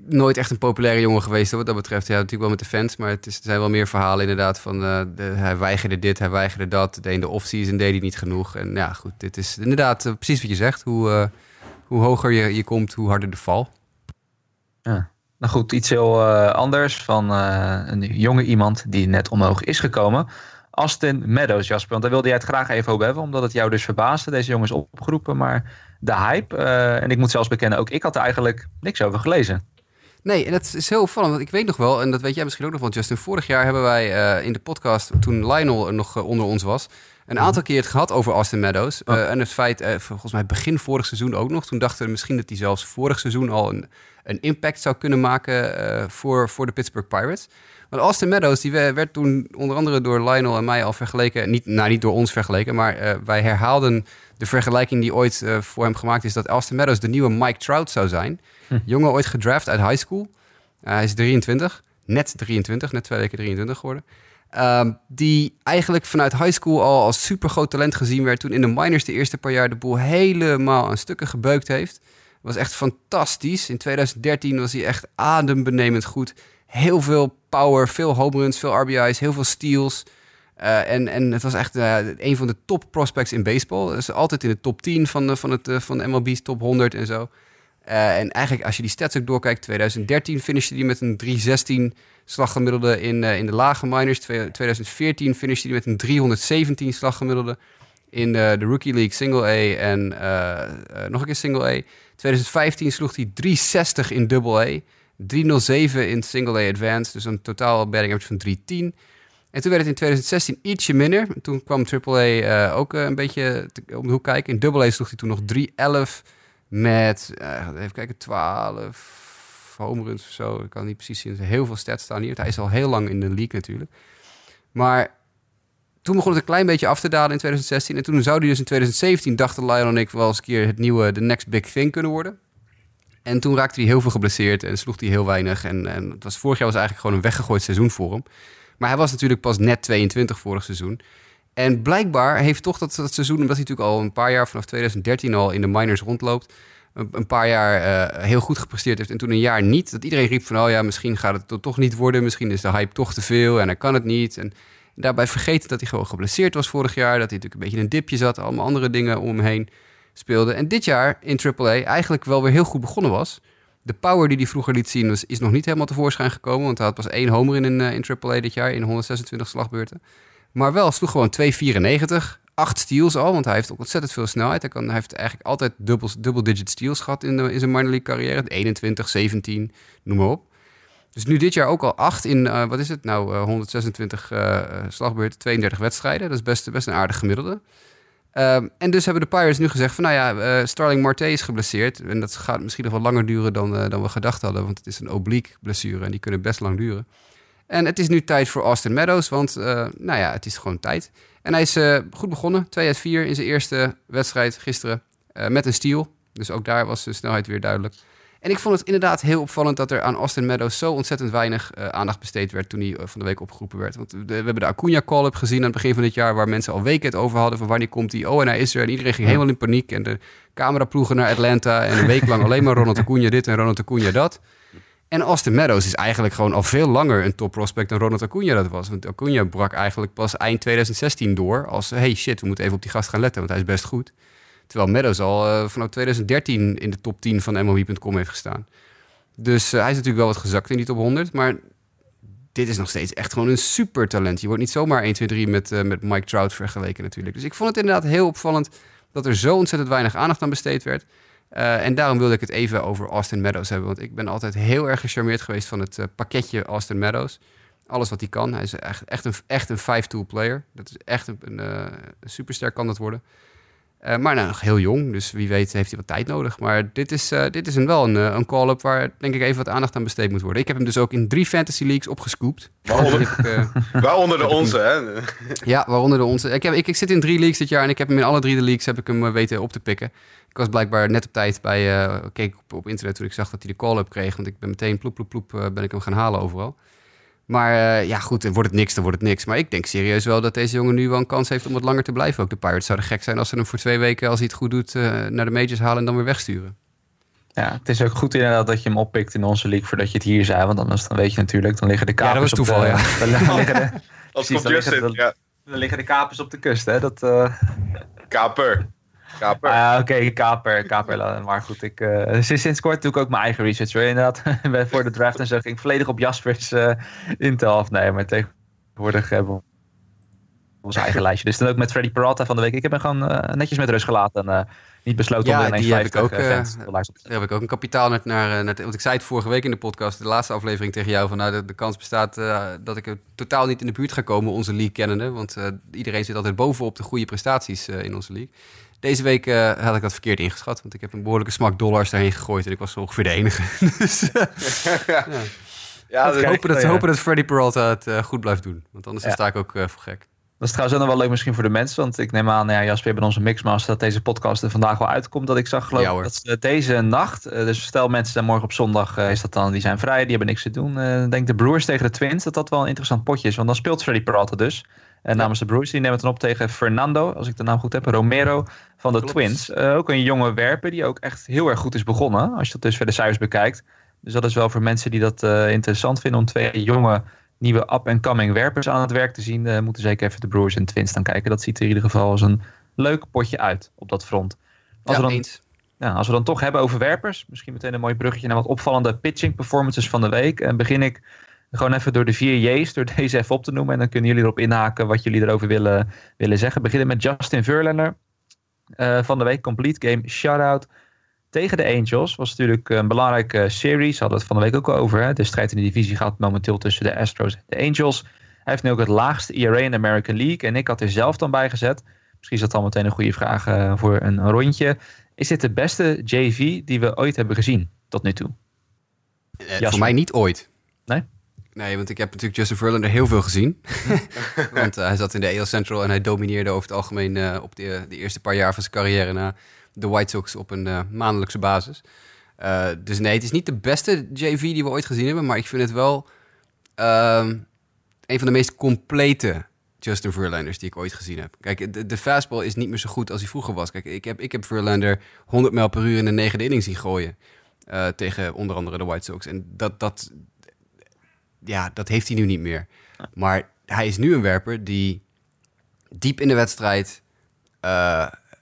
nooit echt een populaire jongen geweest wat dat betreft. Ja, natuurlijk wel met de fans, maar het is, er zijn wel meer verhalen inderdaad van uh, de, hij weigerde dit, hij weigerde dat. De in de off-season deed hij niet genoeg. En ja, goed, dit is inderdaad uh, precies wat je zegt. Hoe, hoe hoger je, je komt, hoe harder de val. Ja. Nou goed, iets heel anders van een jonge iemand die net omhoog is gekomen. Austin Meadows, Jasper. Want daar wilde jij het graag even over hebben, omdat het jou dus verbaasde. Deze jongen is opgeroepen, maar de hype. Uh, en ik moet zelfs bekennen, ook ik had er eigenlijk niks over gelezen. Nee, en dat is heel opvallend. Want ik weet nog wel, en dat weet jij misschien ook nog wel, Justin. Vorig jaar hebben wij uh, in de podcast, toen Lionel er nog uh, onder ons was, een aantal keer het gehad over Austin Meadows. Oh. en het feit, volgens mij begin vorig seizoen ook nog. Toen dachten we misschien dat hij zelfs vorig seizoen al een, een impact zou kunnen maken voor, voor de Pittsburgh Pirates. Want Austin Meadows, die werd toen onder andere door Lionel en mij al vergeleken. Niet, nou, niet door ons vergeleken, maar uh, wij herhaalden de vergelijking die ooit uh, voor hem gemaakt is... dat Austin Meadows de nieuwe Mike Trout zou zijn. Hm. Jongen ooit gedraft uit high school. Uh, hij is 23, net 23, net twee weken 23 geworden. Uh, die eigenlijk vanuit high school al als super groot talent gezien werd. Toen in de minors de eerste paar jaar de boel helemaal aan stukken gebeukt heeft. Was echt fantastisch. In 2013 was hij echt adembenemend goed heel veel power, veel home runs, veel RBI's, heel veel steals. Uh, en, en het was echt uh, een van de top prospects in baseball. Dus altijd in de top 10 van, de, van, het, uh, van MLB's top 100 en zo. en eigenlijk als je die stats ook doorkijkt, 2013 finishte hij met een 316 slaggemiddelde in, in de lage minors. 2014 finishte hij met een 317 slaggemiddelde in de, de Rookie League Single A en nog een keer Single A. 2015 sloeg hij 360 in Double A. 307 in Single A Advance, dus een totaal batting average van 310. En toen werd het in 2016 ietsje minder. Toen kwam AAA uh, ook uh, een beetje om de hoek kijken. In Double A sloeg hij toen nog 311 met, uh, even kijken, 12 home runs of zo. Ik kan niet precies zien. Heel veel stats staan hier. Hij is al heel lang in de league natuurlijk. Maar toen begon het een klein beetje af te dalen in 2016. En toen zou hij dus in 2017, dachten Lionel en ik wel eens een keer het nieuwe, de next big thing kunnen worden. En toen raakte hij heel veel geblesseerd en sloeg hij heel weinig. En, en het was, vorig jaar was eigenlijk gewoon een weggegooid seizoen voor hem. Maar hij was natuurlijk pas net 22 vorig seizoen. En blijkbaar heeft toch dat, dat seizoen, omdat hij natuurlijk al een paar jaar vanaf 2013 al in de minors rondloopt, een, paar jaar uh, heel goed gepresteerd heeft en toen een jaar niet. Dat iedereen riep van, oh ja, misschien gaat het toch niet worden. Misschien is de hype toch te veel en hij kan het niet. En daarbij vergeten dat hij gewoon geblesseerd was vorig jaar. Dat hij natuurlijk een beetje in een dipje zat. Allemaal andere dingen om hem heen speelde. En dit jaar in AAA eigenlijk wel weer heel goed begonnen was. De power die hij vroeger liet zien is nog niet helemaal tevoorschijn gekomen. Want hij had pas één homer in, in, uh, in AAA dit jaar in 126 slagbeurten. Maar wel sloeg gewoon 2,94. Acht steals al, want hij heeft ook ontzettend veel snelheid. Hij, kan, heeft eigenlijk altijd double, digit steals gehad in, de, in zijn minor league carrière. 21, 17, noem maar op. Dus nu dit jaar ook al acht in, uh, wat is het nou, uh, 126 uh, slagbeurten, 32 wedstrijden. Dat is best, best een aardig gemiddelde. Um, en dus hebben de Pirates nu gezegd van, nou ja, uh, Starling Marte is geblesseerd. En dat gaat misschien nog wel langer duren dan, uh, dan we gedacht hadden. Want het is een oblique blessure en die kunnen best lang duren. En het is nu tijd voor Austin Meadows, want uh, nou ja, het is gewoon tijd. En hij is goed begonnen, 2 uit 4 in zijn eerste wedstrijd gisteren. met een steal, dus ook daar was de snelheid weer duidelijk. En ik vond het inderdaad heel opvallend dat er aan Austin Meadows zo ontzettend weinig uh, aandacht besteed werd toen hij uh, van de week opgeroepen werd. Want we hebben de Acuna call-up gezien aan het begin van dit jaar, waar mensen al weken het over hadden van wanneer komt hij. Oh, en hij is er. En iedereen ging helemaal in paniek. En de cameraploegen naar Atlanta. En een week lang alleen maar Ronald Acuna dit en Ronald Acuna dat. En Austin Meadows is eigenlijk gewoon al veel langer een top prospect dan Ronald Acuna dat was. Want Acuna brak eigenlijk pas eind 2016 door als, hey shit, we moeten even op die gast gaan letten, want hij is best goed. Terwijl Meadows al uh, vanaf 2013 in de top 10 van MLB.com heeft gestaan. Dus uh, hij is natuurlijk wel wat gezakt in die top 100. Maar dit is nog steeds echt gewoon een super talent. Je wordt niet zomaar 1, 2, 3 met, uh, met Mike Trout vergeleken natuurlijk. Dus ik vond het inderdaad heel opvallend dat er zo ontzettend weinig aandacht aan besteed werd. En daarom wilde ik het even over Austin Meadows hebben. Want ik ben altijd heel erg gecharmeerd geweest van het pakketje Austin Meadows. Alles wat hij kan. Hij is echt, echt een, echt een five-tool player. Dat is echt een, een, een superster kan dat worden. Uh, maar nou, nog heel jong, dus wie weet heeft hij wat tijd nodig. Maar dit is, uh, dit is een, wel een, uh, een call-up waar denk ik even wat aandacht aan besteed moet worden. Ik heb hem dus ook in drie fantasy leagues opgescoopt. Waaronder, ik, <laughs> waaronder de onze, hè? ja, waaronder de onze. Ik, heb, ik, ik, zit in drie leagues dit jaar en ik heb hem in alle drie de leagues heb ik hem weten op te pikken. Ik was blijkbaar net op tijd bij, keek op, op internet toen ik zag dat hij de call-up kreeg. Want ik ben meteen ploep, ploep, ploep ben ik hem gaan halen overal. Maar uh, ja, goed, wordt het niks, dan wordt het niks. Maar ik denk serieus wel dat deze jongen nu wel een kans heeft om wat langer te blijven. Ook de Pirates zouden gek zijn als ze hem voor twee weken, als hij het goed doet, uh, naar de majors halen en dan weer wegsturen. Ja, het is ook goed inderdaad dat je hem oppikt in onze league voordat je het hier zei. Want anders dan weet je natuurlijk, dan liggen de kapers ja, dat was toeval, op de, ja. <laughs> Dan, dan liggen de, als precies, dan liggen, de, ja. dan liggen de kapers op de kust, hè. Dat, uh... Kaper. Kaper. Ah, Oké, okay, kaper, kaper. Maar goed, ik, uh, sinds, sinds kort doe ik ook mijn eigen research. Hoor. Inderdaad, <laughs> voor de draft en zo ging ik volledig op Jaspers uh, intel afnemen. Maar tegenwoordig hebben we ons eigen <laughs> lijstje. Dus dan ook met Freddy Peralta van de week. Ik heb hem gewoon uh, netjes met rust gelaten. En niet besloten ja, om er ineens die heb ik ook, uh, Daar heb ik ook een kapitaal net naar, naar... Want ik zei het vorige week in de podcast, de laatste aflevering tegen jou... van nou, de, de kans bestaat uh, dat ik er totaal niet in de buurt ga komen, onze league kennende. Want uh, iedereen zit altijd bovenop de goede prestaties in onze league. Deze week uh, had ik dat verkeerd ingeschat. Want ik heb een behoorlijke smak dollars daarheen gegooid. En ik was ongeveer de enige. <laughs> dus, uh, <laughs> ja. ja dus hopen, dat, hopen dat Freddy Peralta het uh, goed blijft doen. Want anders ja. sta ik ook voor gek. Dat is trouwens ook nog wel leuk misschien voor de mensen. Want ik neem aan, ja, Jasper, bij onze Mixmaster... dat deze podcast er vandaag wel uitkomt. Dat ik zag geloof ja, dat ze deze nacht... dus stel mensen zijn morgen op zondag... is dat dan, die zijn vrij, die hebben niks te doen. Ik denk de Brewers tegen de Twins... dat dat wel een interessant potje is. Want dan speelt Freddy Peralta dus... En namens de Brewers, die nemen het dan op tegen Fernando, als ik de naam goed heb, Romero van de Klopt. Twins. Uh, ook een jonge werper die ook echt heel erg goed is begonnen, als je dat dus verder cijfers bekijkt. Dus dat is wel voor mensen die dat uh, interessant vinden om twee jonge, nieuwe up-and-coming werpers aan het werk te zien. Uh, moeten zeker even de Brewers en Twins dan kijken. Dat ziet er in ieder geval als een leuk potje uit op dat front. Als, ja, we dan, als we dan toch hebben over werpers, misschien meteen een mooi bruggetje naar wat opvallende pitching performances van de week. En begin ik gewoon even door de vier J's, door <laughs> deze even op te noemen. En dan kunnen jullie erop inhaken wat jullie erover willen, willen zeggen. Beginnen met Justin Verlander. Uh, van de week complete game shutout tegen de Angels. Was natuurlijk een belangrijke series. Hadden we het van de week ook al over. Hè? De strijd in de divisie gaat momenteel tussen de Astros en de Angels. Hij heeft nu ook het laagste ERA in de American League. En ik had er zelf dan bij gezet. Misschien is dat dan meteen een goede vraag uh, voor een rondje. Is dit de beste JV die we ooit hebben gezien tot nu toe? Uh, voor mij niet ooit. Nee? Nee, want ik heb natuurlijk Justin Verlander heel veel gezien. <laughs> want uh, hij zat in de AL Central en hij domineerde over het algemeen uh, op de, de, eerste paar jaar van zijn carrière na de White Sox op een uh, maandelijkse basis. dus nee, het is niet de beste JV die we ooit gezien hebben, maar ik vind het wel ehm, een van de meest complete Justin Verlanders die ik ooit gezien heb. Kijk, de, de, fastball is niet meer zo goed als hij vroeger was. Kijk, ik heb, ik heb Verlander 100 mijl per uur in de negende inning zien gooien. tegen onder andere de White Sox. En dat, dat, ja, dat heeft hij nu niet meer. Maar hij is nu een werper die diep in de wedstrijd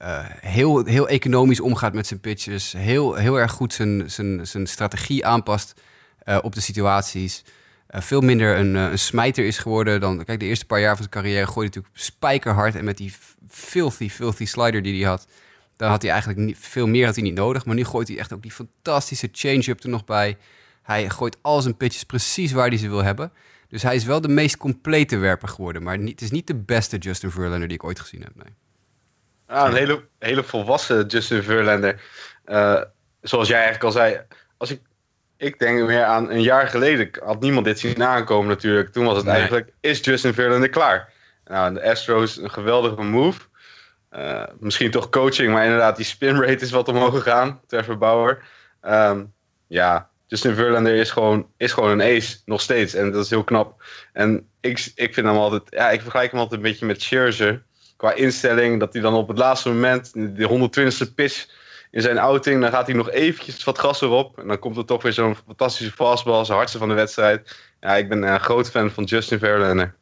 uh, heel, heel economisch omgaat met zijn pitches. Heel, heel erg goed zijn, zijn, zijn strategie aanpast uh, op de situaties. veel minder een, een smijter is geworden dan... Kijk, de eerste paar jaar van zijn carrière gooide hij natuurlijk spijkerhard. En met die filthy, filthy slider die hij had... Dan had hij eigenlijk niet, veel meer had hij niet nodig. Maar nu gooit hij echt ook die fantastische change-up er nog bij... Hij gooit al zijn pitches precies waar hij ze wil hebben. Dus hij is wel de meest complete werper geworden. Maar het is niet de beste Justin Verlander die ik ooit gezien heb. Nee. Ah, een hele, hele volwassen Justin Verlander. Uh, zoals jij eigenlijk al zei. Als ik, ik denk meer aan een jaar geleden. Had niemand dit zien aankomen natuurlijk. Toen was het Nee. eigenlijk, is Justin Verlander klaar? Nou, de Astros, een geweldige move. Uh, misschien toch coaching, maar inderdaad, die spin rate is wat omhoog gegaan. Trevor Bauer. Um, ja, Justin Verlander is gewoon, is gewoon een ace, nog steeds. En dat is heel knap. En ik, ik vind hem altijd, ja, ik vergelijk hem altijd een beetje met Scherzer. Qua instelling, dat hij dan op het laatste moment, de 120ste pitch in zijn outing, dan gaat hij nog eventjes wat gas erop. En dan komt er toch weer zo'n fantastische fastball, zijn hardste van de wedstrijd. Ja, ik ben een groot fan van Justin Verlander.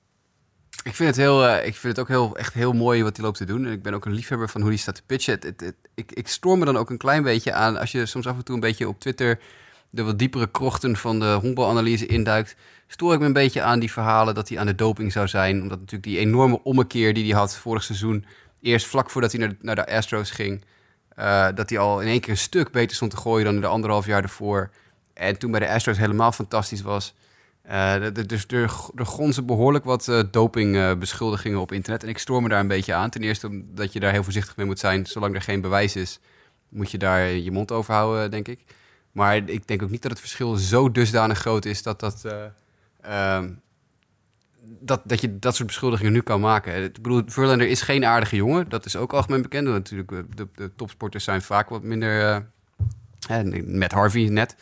Ik vind het, heel, uh, ik vind het ook heel, echt heel mooi wat hij loopt te doen. En ik ben ook een liefhebber van hoe hij staat te pitchen. Het, ik, ik stoor me dan ook een klein beetje aan, als je soms af en toe een beetje op Twitter de wat diepere krochten van de honkbalanalyse induikt, stoor ik me een beetje aan die verhalen dat hij aan de doping zou zijn. Omdat natuurlijk die enorme ommekeer die hij had vorig seizoen, eerst vlak voordat hij naar de, naar de Astros ging, Eh, dat hij al in één keer een stuk beter stond te gooien dan de anderhalf jaar ervoor. En toen bij de Astros helemaal fantastisch was. Uh, dus er, er gonzen behoorlijk wat uh, dopingbeschuldigingen op internet. En ik stoor me daar een beetje aan. Ten eerste omdat je daar heel voorzichtig mee moet zijn. Zolang er geen bewijs is, moet je daar je mond over houden, denk ik. Maar ik denk ook niet dat het verschil zo dusdanig groot is dat dat... Uh, dat, dat je dat soort beschuldigingen nu kan maken. Ik bedoel, Verlander is geen aardige jongen. Dat is ook algemeen bekend. Natuurlijk, de, de topsporters zijn vaak wat minder... Uh, met Harvey net.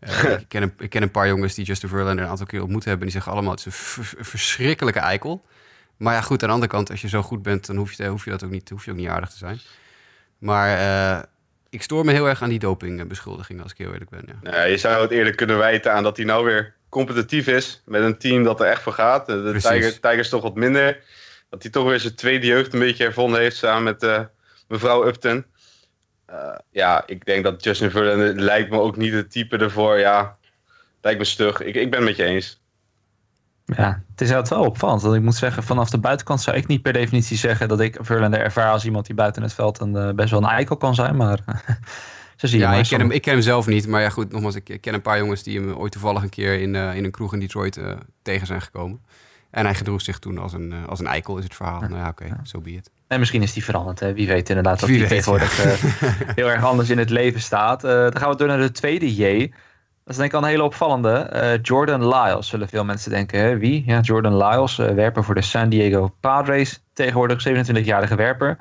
Uh, <laughs> ik, ken een, ik ken een paar jongens die Justin Verlander een aantal keer ontmoet hebben. Die zeggen allemaal, het is een verschrikkelijke eikel. Maar ja, goed, aan de andere kant, als je zo goed bent... dan hoef je, hoef je dat ook niet, hoef je ook niet aardig te zijn. Maar uh, ik stoor me heel erg aan die dopingbeschuldigingen, als ik heel eerlijk ben. Ja. Nou, je zou het eerlijk kunnen wijten aan dat hij nou weer competitief is met een team dat er echt voor gaat. De Tiger, Tigers toch wat minder. Dat hij toch weer zijn tweede jeugd een beetje hervonden heeft samen met uh, mevrouw Upton. Uh, ja, ik denk dat Justin Verlander lijkt me ook niet het type ervoor. Ja, lijkt me stug. Ik, ik ben het met je eens. Ja, het is wel opvallend. Want ik moet zeggen, vanaf de buitenkant zou ik niet per definitie zeggen dat ik Verlander ervaar als iemand die buiten het veld een, uh, best wel een eikel kan zijn. Maar <laughs> zo zie je ja, ik ken, hem, ik ken hem zelf niet. Maar ja, goed, nogmaals, ik ken een paar jongens die hem ooit toevallig een keer in, uh, in een kroeg in Detroit uh, tegen zijn gekomen. En hij gedroeg zich toen als een, als een eikel, is het verhaal. Ja. Nou ja, oké, zo so be it. En misschien is die veranderd. Hè? Wie weet inderdaad dat hij tegenwoordig <laughs> heel erg anders in het leven staat. Dan gaan we door naar de tweede J. Dat is denk ik al een hele opvallende. Uh, Jordan Lyles, zullen veel mensen denken. Hè? Wie? Ja, Jordan Lyles, werper voor de San Diego Padres. Tegenwoordig 27-jarige werper.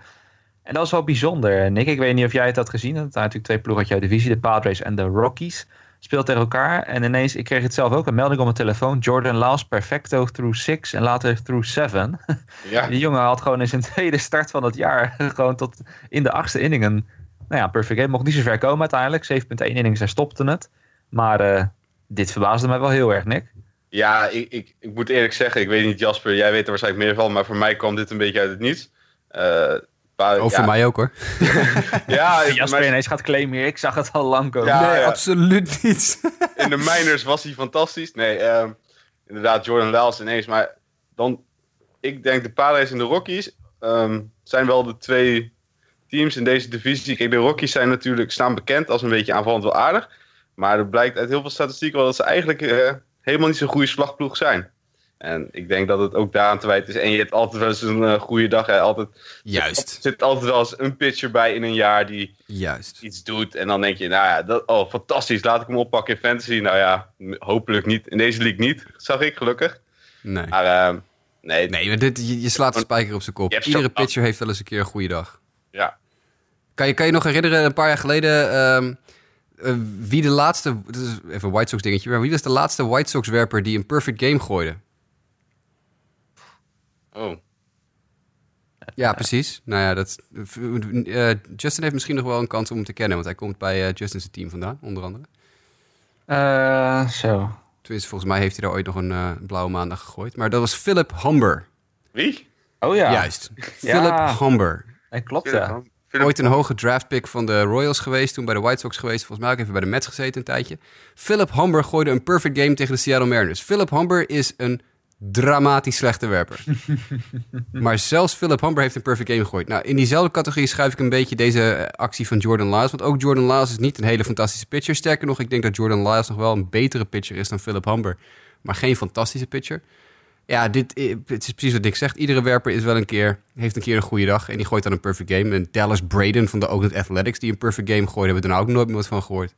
En dat is wel bijzonder, Nick. Ik weet niet of jij het had gezien. Dat zijn natuurlijk twee ploegen uit jouw divisie. De Padres en de Rockies speelt tegen elkaar. En ineens, ik kreeg het zelf ook, een melding op mijn telefoon. Jordan Laws perfecto through six en later through seven. Ja. <laughs> Die jongen had gewoon in zijn tweede start van het jaar <laughs> gewoon tot in de achtste inningen. Nou ja, perfect game. Mocht niet zo ver komen uiteindelijk. 7.1 innings, hij stopte het. Maar uh, dit verbaasde mij wel heel erg, Nick. Ja, ik, ik, ik moet eerlijk zeggen, ik weet niet Jasper, jij weet er waarschijnlijk meer van. Maar voor mij kwam dit een beetje uit het niets. Uh, Oh, voor mij ook hoor. <laughs> ja, Jasper mij... ineens gaat claimen. Ik zag het al lang komen. Ja, nee, ja. absoluut niet. In de miners was hij fantastisch. Nee, um, inderdaad, Jordan Lyles ineens. Maar dan, ik denk de Padres en de Rockies um, zijn wel de twee teams in deze divisie. Kijk, de Rockies zijn natuurlijk, staan bekend als een beetje aanvallend wel aardig. Maar er blijkt uit heel veel statistieken wel dat ze eigenlijk uh, helemaal niet zo'n goede slagploeg zijn. En ik denk dat het ook daaraan te wijten is. En je hebt altijd wel eens een uh, goede dag. Hè. Altijd, Juist. Er zit altijd wel eens een pitcher bij in een jaar die Juist. iets doet. En dan denk je, nou ja, dat, oh, fantastisch. Laat ik hem oppakken in fantasy. Nou ja, hopelijk niet. In deze league niet, zag ik gelukkig. Nee. Maar uh, nee. Nee, dit, je, je slaat de spijker op zijn kop. Iedere pitcher heeft wel eens een keer een goede dag. Ja. Kan je, kan je nog herinneren, een paar jaar geleden... Um, uh, wie de laatste... Dit is even een White Sox dingetje. Maar wie was de laatste White Sox werper die een perfect game gooide? Oh. Ja, precies. Nou ja, dat, uh, Justin heeft misschien nog wel een kans om hem te kennen, want hij komt bij uh, Justin's team vandaan, onder andere. Uh, zo. Tenminste, volgens mij heeft hij daar ooit nog een uh, blauwe maandag gegooid. Maar dat was Philip Humber. Wie? Oh ja. Juist. Philip Humber. Hij klopt, ja. Ooit een hoge draftpick van de Royals geweest, toen bij de White Sox geweest. Volgens mij ook even bij de Mets gezeten een tijdje. Philip Humber gooide een perfect game tegen de Seattle Mariners. Philip Humber is een dramatisch slechte werper. <laughs> maar zelfs Philip Humber heeft een perfect game gegooid. Nou, in diezelfde categorie schuif ik een beetje deze actie van Jordan Lyles. Want ook Jordan Lyles is niet een hele fantastische pitcher. Sterker nog, ik denk dat Jordan Lyles nog wel een betere pitcher is dan Philip Humber. Maar geen fantastische pitcher. Ja, dit het is precies wat Dick zegt. Iedere werper is wel een keer, heeft een keer een goede dag. En die gooit dan een perfect game. En Dallas Braden van de Oakland Athletics, die een perfect game gooide, hebben we er nou ook nooit meer wat van gehoord.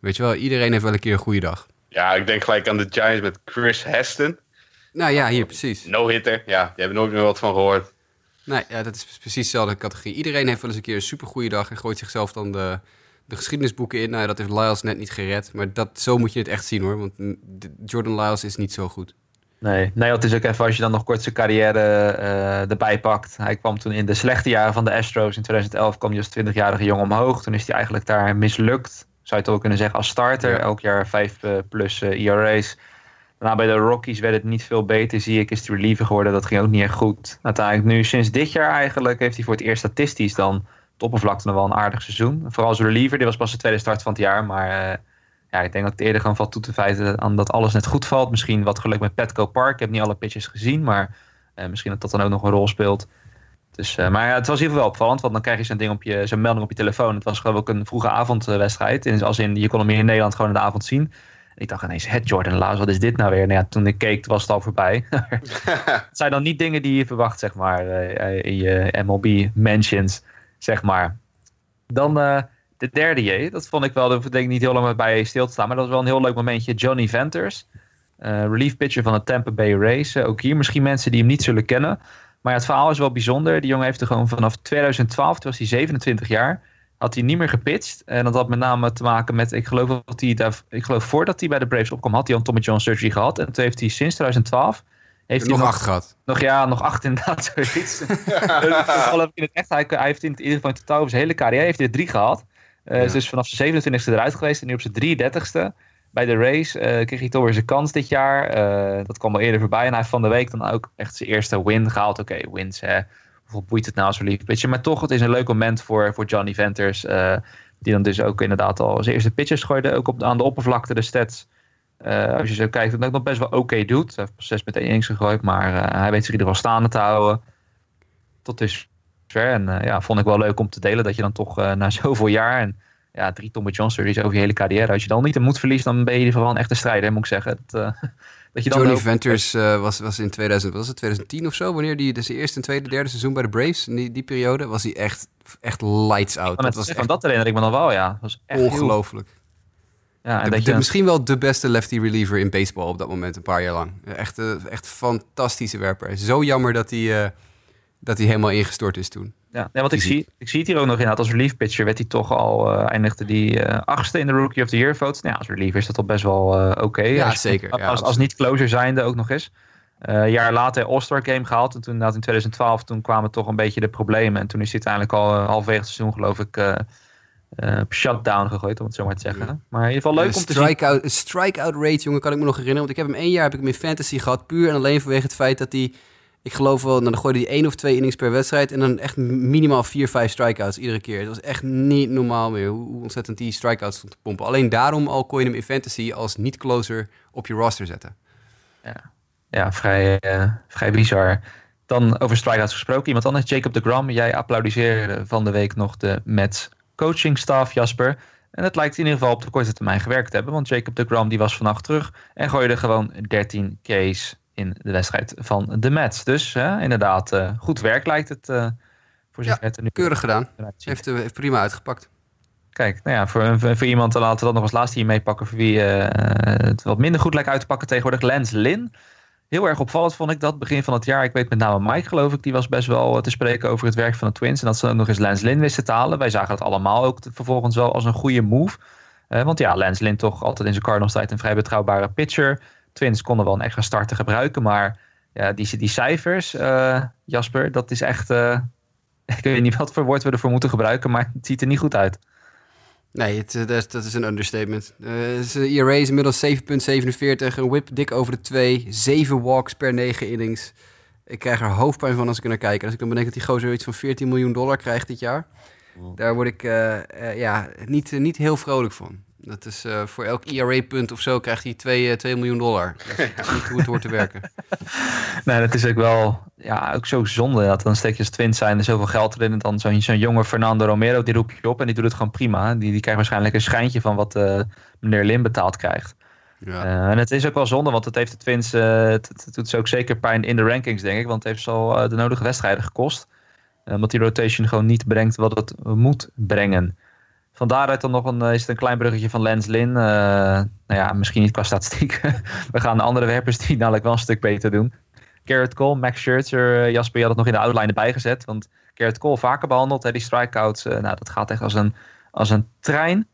Weet je wel, iedereen heeft wel een keer een goede dag. Ja, ik denk gelijk aan de Giants met Chris Heston. Nou ja, hier precies. No-hitter, ja, die hebben nooit meer wat van gehoord. Nee, ja, dat is precies dezelfde categorie. Iedereen heeft wel eens een keer een supergoeie dag en gooit zichzelf dan de, de geschiedenisboeken in. Nou ja, dat heeft Lyles net niet gered. Maar dat, zo moet je het echt zien hoor, want Jordan Lyles is niet zo goed. Nee, nee, het is ook even als je dan nog kort zijn carrière uh, erbij pakt. Hij kwam toen in de slechte jaren van de Astros. In 2011 kwam hij als 20-jarige jongen omhoog. Toen is hij eigenlijk daar mislukt. Zou je het ook kunnen zeggen als starter. Ja. Elk jaar 5 uh, plus uh, ERA's. Daarna bij de Rockies werd het niet veel beter, zie ik. Is hij reliever geworden, dat ging ook niet echt goed. Uiteindelijk nu, sinds dit jaar eigenlijk, heeft hij voor het eerst statistisch dan het oppervlakte nog wel een aardig seizoen. Vooral als reliever, dit was pas de tweede start van het jaar. Maar ja, ik denk dat het eerder gewoon valt toe te feiten aan dat alles net goed valt. Misschien wat geluk met Petco Park. Ik heb niet alle pitches gezien, maar uh, misschien dat dat dan ook nog een rol speelt. Dus, uh, maar ja, het was in ieder geval opvallend, want dan krijg je zo'n ding op je, zo'n melding op je telefoon. Het was geloof ik een vroege avondwedstrijd. En als in, je kon hem hier in Nederland gewoon in de avond zien. Ik dacht ineens, het Jordan Laas, wat is dit nou weer? Nou ja, toen ik keek, was het al voorbij. <laughs> <laughs> het zijn dan niet dingen die je verwacht, zeg maar, uh, in je MLB mentions, zeg maar. Dan de derde J, dat vond ik wel, daar denk ik niet heel lang bij stil te staan, maar dat was wel een heel leuk momentje. Johnny Venters, uh, relief pitcher van de Tampa Bay Rays. ook hier misschien mensen die hem niet zullen kennen. Maar ja, het verhaal is wel bijzonder. Die jongen heeft er gewoon vanaf 2012, toen was hij 27 jaar, had hij niet meer gepitcht. En dat had met name te maken met, ik geloof, dat hij daar, ik geloof voordat hij bij de Braves opkwam, had hij al Tommy John surgery gehad. En toen heeft hij sinds 2012 heeft nog hij acht gehad. Nog ja, nog acht <laughs> inderdaad, zoiets. <laughs> in het echt, hij, hij heeft in, ieder geval in totaal over zijn hele carrière heeft hij er drie gehad. Uh, ja. Dus vanaf zijn 27e eruit geweest en nu op zijn 33ste bij de race uh, kreeg hij toch weer zijn kans dit jaar. Uh, dat kwam al eerder voorbij. En hij heeft van de week dan ook echt zijn eerste win gehaald. Oké, okay, wins hè. Hoeveel boeit het nou als relief pitcher? Maar toch, het is een leuk moment voor, voor Johnny Venters. Die dan dus ook inderdaad al zijn eerste pitches gooide. Ook op, aan de oppervlakte, de stats. als je zo kijkt, dat het nog best wel oké okay doet. Hij heeft 6 met 1 innings gegooid. Maar hij weet zich in ieder geval staande te houden. Tot dus En ja, vond ik wel leuk om te delen. Dat je dan toch na <laughs> zoveel jaar... En, ja, drie Tommy John series over je hele carrière. Als je dan niet de moed verliest, dan ben je geval een echte strijder, moet ik zeggen. Dat, uh, <laughs> dat je dan Johnny ook... Venters uh, was, was in 2000, was het 2010 of zo, wanneer die dus de eerste en tweede, derde seizoen bij de Braves, in die, die periode, was hij echt, echt lights out. dat, was echt... dat herinner ik me nog wel, ja. Dat was echt ongelooflijk. Heel... Ja, en de, dat de, je... Misschien wel de beste lefty reliever in baseball op dat moment, een paar jaar lang. Echt, echt fantastische werper. Zo jammer dat hij, uh, dat hij helemaal ingestort is toen. Ja, ja want ik zie, ik zie het hier ook nog inderdaad. Als relief pitcher werd hij toch al, uh, eindigde die uh, achtste in de Rookie of the Year votes. Nou, ja, als reliever is dat al best wel uh, oké. Okay. Ja, als, zeker. Ja, als, als niet closer zijnde ook nog eens. een jaar later All-Star Game gehaald. En toen inderdaad in 2012 toen kwamen toch een beetje de problemen. En toen is hij uiteindelijk al halverwege het seizoen geloof ik op shutdown gegooid, om het zo maar te zeggen. Ja. Maar in ieder geval leuk om te zien. Strikeout rate, jongen, kan ik me nog herinneren. Want ik heb hem één jaar heb ik hem in fantasy gehad. Puur en alleen vanwege het feit dat hij... Ik geloof wel, dan gooide hij één of twee innings per wedstrijd. En dan echt minimaal vier, vijf strikeouts iedere keer. Het was echt niet normaal meer hoe ontzettend die strikeouts stond te pompen. Alleen daarom al kon je hem in fantasy als niet-closer op je roster zetten. Ja, ja vrij, uh, vrij bizar. Dan over strikeouts gesproken. Iemand anders, Jacob de Gram. Jij applaudisseerde van de week nog de Mets coaching staff, Jasper. En het lijkt in ieder geval op de korte termijn gewerkt te hebben. Want Jacob de Gram die was vannacht terug en gooide gewoon 13 K's in de wedstrijd van de Mets. Dus inderdaad, uh, goed werk lijkt het uh, voor ja, nu keurig gedaan. Heeft, uh, heeft prima uitgepakt. Kijk, nou ja, voor, voor, iemand, laten we dat nog als laatste hier meepakken, voor wie het wat minder goed lijkt uit te pakken tegenwoordig, Lance Lynn. Heel erg opvallend vond ik dat begin van het jaar. Ik weet met name Mike, geloof ik, die was best wel te spreken over het werk van de Twins. En dat ze ook nog eens Lance Lynn wisten te halen. Wij zagen het allemaal ook vervolgens wel als een goede move. want ja, Lance Lynn toch altijd in zijn Cardinals tijd een vrij betrouwbare pitcher. Twins konden wel een extra starter gebruiken. Maar ja, die, die cijfers, uh, Jasper, dat is echt. Uh, <laughs> ik weet niet wat voor woord we ervoor moeten gebruiken, maar het ziet er niet goed uit. Nee, het, dat, is, dat is een understatement. Uh, zijn ERA is inmiddels 7,47, een whip dik over de 2, 7 walks per 9 innings. Ik krijg er hoofdpijn van als ik er naar kijk. Als ik dan bedenk dat die gozer iets van 14 miljoen dollar krijgt dit jaar. Daar word ik ja, niet, niet heel vrolijk van. Dat is uh, voor elk ERA-punt of zo krijgt hij 2, 2 miljoen dollar. Dat is, dat is <laughs> niet hoe het hoort te werken. nee, dat is ook wel ja, ook zo zonde. Dat dan steek je als twins zijn er zoveel geld erin. En dan zo'n zo'n jonge Fernando Romero, die roep je op en die doet het gewoon prima. Die, die krijgt waarschijnlijk een schijntje van wat uh, meneer Lim betaald krijgt. Ja. Uh, en het is ook wel zonde, want het heeft de Twins, het, het, doet ze ook zeker pijn in de rankings, denk ik. Want het heeft ze al de nodige wedstrijden gekost. omdat die rotation gewoon niet brengt wat het moet brengen. Van daaruit dan nog een, is het een klein bruggetje van Lens Lin. Uh, nou ja, misschien niet qua statistiek. <laughs> We gaan de andere werpers die namelijk wel een stuk beter doen. Garrett Cole, Max Scherzer, uh, Jasper, je had het nog in de outline erbij gezet. Want Garrett Cole vaker behandeld. Hè, die strikeouts, uh, nou, dat gaat echt als een, als een trein.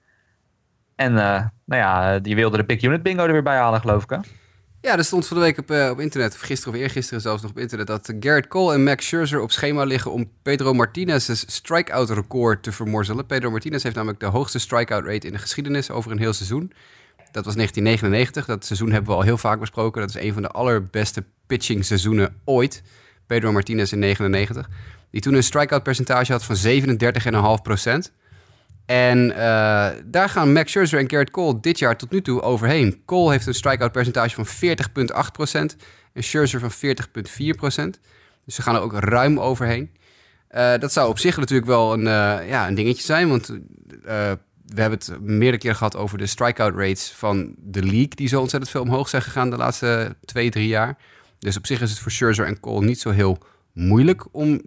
En nou ja, die wilde de Big Unit Bingo er weer bij halen, geloof ik. Hè? Ja, er stond van de week op, uh, op internet, of gisteren of eergisteren zelfs nog op internet, dat Garrett Cole en Max Scherzer op schema liggen om Pedro Martinez's strikeout record te vermorzelen. Pedro Martinez heeft namelijk de hoogste strikeout rate in de geschiedenis over een heel seizoen. Dat was 1999. Dat seizoen hebben we al heel vaak besproken. Dat is een van de allerbeste pitching seizoenen ooit. Pedro Martinez in 99. Die toen een strikeout percentage had van 37,5 procent. En uh, daar gaan Max Scherzer en Garrett Cole dit jaar tot nu toe overheen. Cole heeft een strikeout percentage van 40,8% en Scherzer van 40,4%. Dus ze gaan er ook ruim overheen. Eh, dat zou op zich natuurlijk wel een, eh, ja, een dingetje zijn, want eh, we hebben het meerdere keer gehad over de strikeout rates van de league, die zo ontzettend veel omhoog zijn gegaan de laatste twee, drie jaar. Dus op zich is het voor Scherzer en Cole niet zo heel moeilijk om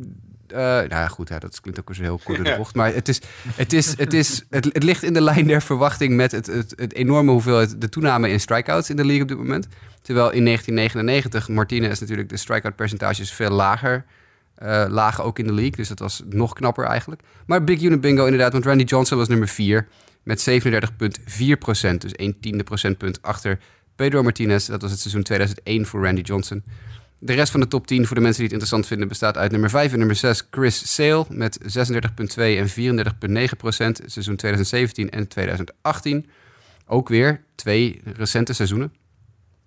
eh, nou ja, goed, dat klinkt ook zo heel kort in de bocht. Maar het, is, het, is, het, is, het, het ligt in de lijn der verwachting met het, het, het enorme hoeveelheid, de toename in strikeouts in de league op dit moment. Terwijl in 1999 Martinez natuurlijk de strikeout percentages veel lager eh, lagen ook in de league. Dus dat was nog knapper eigenlijk. Maar Big Unit Bingo inderdaad, want Randy Johnson was nummer 4 met 37,4 procent. Dus 1 tiende procentpunt achter Pedro Martinez. Dat was het seizoen 2001 voor Randy Johnson. De rest van de top 10 voor de mensen die het interessant vinden bestaat uit nummer 5 en nummer 6 Chris Sale met 36,2 en 34,9 procent. Seizoen 2017 en 2018. Ook weer twee recente seizoenen.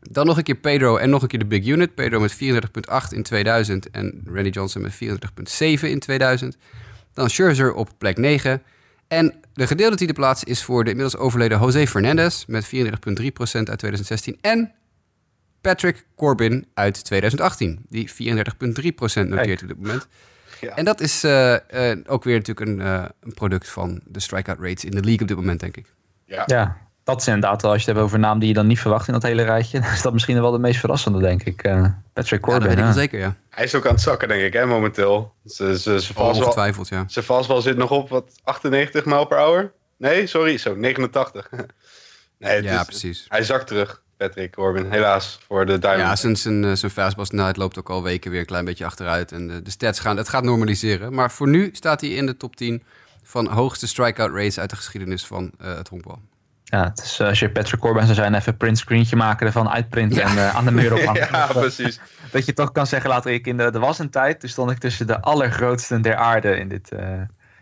Dan nog een keer Pedro en nog een keer de Big Unit. Pedro met 34,8 in 2000 en Randy Johnson met 34,7 in 2000. Dan Scherzer op plek 9. En de gedeelde titelplaats is voor de inmiddels overleden José Fernandez met 34,3% uit 2016. En Patrick Corbin uit 2018, die 34,3% noteert op dit moment. Ja. En dat is uh, uh, ook weer natuurlijk een, uh, een, product van de strikeout rates in de league op dit moment, denk ik. Ja. ja, dat is inderdaad wel, als je het hebt over naam die je dan niet verwacht in dat hele rijtje, <laughs> dan is dat misschien wel de meest verrassende, denk ik. Patrick Corbin. Ja, dat weet ik wel zeker, ja. Hij is ook aan het zakken, denk ik, hè, momenteel. Ze, ze, ze Ongetwijfeld, ja. Zijn fastball zit nog op, wat, 98 mijl per hour? Nee, sorry, zo, 89. <laughs> nee, ja, is, precies. Hij zakt terug. Patrick Corbin, helaas voor de Diamondbacks. Ja, zijn, zijn, zijn fastball snelheid loopt ook al weken weer een klein beetje achteruit. En de, de stats gaan, het gaat normaliseren. Maar voor nu staat hij in de top 10 van hoogste strikeout rates uit de geschiedenis van uh, het honkbal. Ja, het is, uh, als je Patrick Corbin zou zijn, even een printscreentje maken ervan, uitprinten ja. en uh, aan de muur ophangen. <laughs> ja, precies. <laughs> Dat je toch kan zeggen later, ik in de, er was een tijd, toen stond ik tussen de allergrootsten der aarde in dit,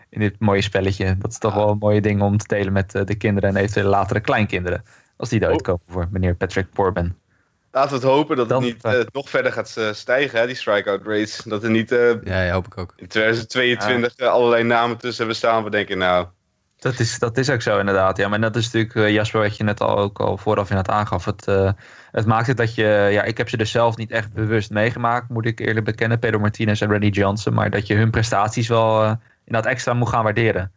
in dit mooie spelletje. Dat is toch wel een mooie ding om te delen met de kinderen en eventueel latere kleinkinderen. Als die eruit komen voor meneer Patrick Corbin. Laten we het hopen dat Dan, het niet uh, nog verder gaat uh, stijgen, hè, die strikeout rates. Dat er niet uh, ja, ja, hoop ik ook. in 2022 ja. allerlei namen tussen hebben staan. We denken, nou... Dat is, dat is ook zo inderdaad. Ja, maar dat is natuurlijk, Jasper, wat je net al, ook al vooraf in het aangaf. Het, het maakt het dat je... Ja, ik heb ze dus zelf niet echt bewust meegemaakt, moet ik eerlijk bekennen. Pedro Martinez en Randy Johnson. Maar dat je hun prestaties wel inderdaad extra moet gaan waarderen.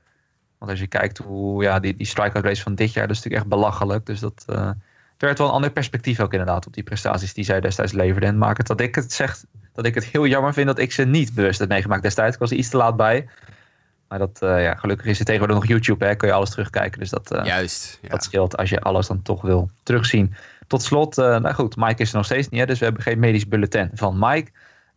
Want als je kijkt hoe ja, die, die strikeout race van dit jaar, dat is natuurlijk echt belachelijk. Dus dat uh, werd wel een ander perspectief ook inderdaad op die prestaties die zij destijds leverden. En maakt het dat ik het zeg, dat ik het heel jammer vind dat ik ze niet bewust heb meegemaakt destijds. Ik was er iets te laat bij. Maar dat, uh, ja, gelukkig is er tegenwoordig nog YouTube, hè, kun je alles terugkijken. Dus dat, uh, Juist, ja. dat scheelt als je alles dan toch wil terugzien. Tot slot, nou goed, Mike is er nog steeds niet, hè, dus we hebben geen medisch bulletin van Mike.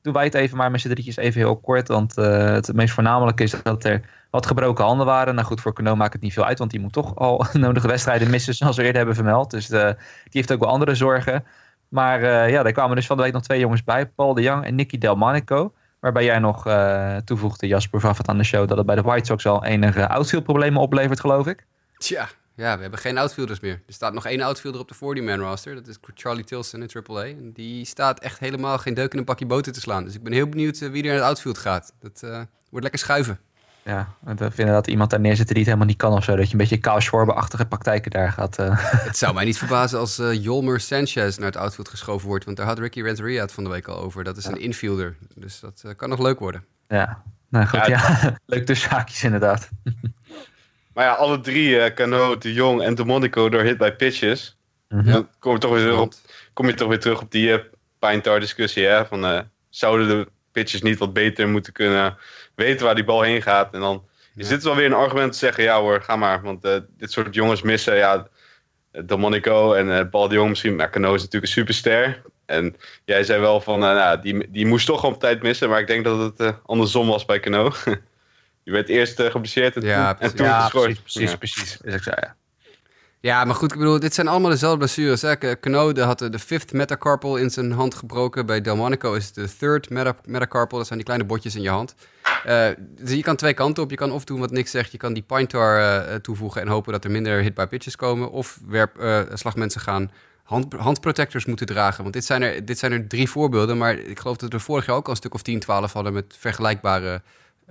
Doen wij het even maar met z'n drietjes even heel kort, want het meest voornamelijk is dat er wat gebroken handen waren. Nou goed, voor Cano maakt het niet veel uit, want die moet toch al <laughs> nodige wedstrijden missen, zoals we eerder hebben vermeld. Dus de, die heeft ook wel andere zorgen. Maar uh, ja, daar kwamen dus van de week nog twee jongens bij, Paul de Jong en Nicky Delmonico. Waarbij jij nog toevoegde, Jasper, van aan de show, dat het bij de White Sox al enige outfield-problemen oplevert, geloof ik. Tja, ja, we hebben geen outfielders meer. Er staat nog één outfielder op de 40-man roster. Dat is Charlie Tilson in AAA. En die staat echt helemaal geen deuk in een pakje boter te slaan. Dus ik ben heel benieuwd uh, wie er in het outfield gaat. Dat uh, wordt lekker schuiven. Ja, we vinden dat iemand daar neerzet die het helemaal niet kan of zo. Dat je een beetje Kyle Schwarber-achtige praktijken daar gaat. Uh. <laughs> Het zou mij niet verbazen als uh, Jolmer Sanchez naar het outfield geschoven wordt. Want daar had Ricky Renteria het van de week al over. Dat is ja. een infielder. Dus dat uh, kan nog leuk worden. Ja, nou goed. Ja, ja. <laughs> leuk tussen haakjes inderdaad. <laughs> Maar ja, alle drie, uh, Cano, De Jong en De Monaco door hit by pitches. Mm -hmm. Dan kom je toch weer, op, kom je toch weer terug op die uh, Pine discussie. Hè? Van, uh, zouden de pitches niet wat beter moeten kunnen weten waar die bal heen gaat? En dan ja. is dit wel weer een argument te zeggen, ja hoor, ga maar. Want uh, dit soort jongens missen, ja, De Monaco en uh, Bal de Jong misschien. Maar Cano is natuurlijk een superster. En jij zei wel van, nou, die, die moest toch op tijd missen. Maar ik denk dat het andersom was bij Cano. <laughs> Je werd eerst uh, geblesseerd en ja, toen, en toen ja, geschorst. Precies, precies, precies. Is ook zo, ja. Ja, maar goed, ik bedoel, dit zijn allemaal dezelfde blessures. Hè? Canode had de fifth metacarpal in zijn hand gebroken. Bij Delmonico is het de third meta metacarpal. Dat zijn die kleine botjes in je hand. Uh, dus je kan twee kanten op. Je kan of doen wat niks zegt. Je kan die pine tar uh, toevoegen en hopen dat er minder hit by pitches komen. Of werp, uh, slagmensen gaan hand, handprotectors moeten dragen. Want dit zijn, er, dit zijn er drie voorbeelden. Maar ik geloof dat er vorig jaar ook al een stuk of 10, 12 hadden met vergelijkbare...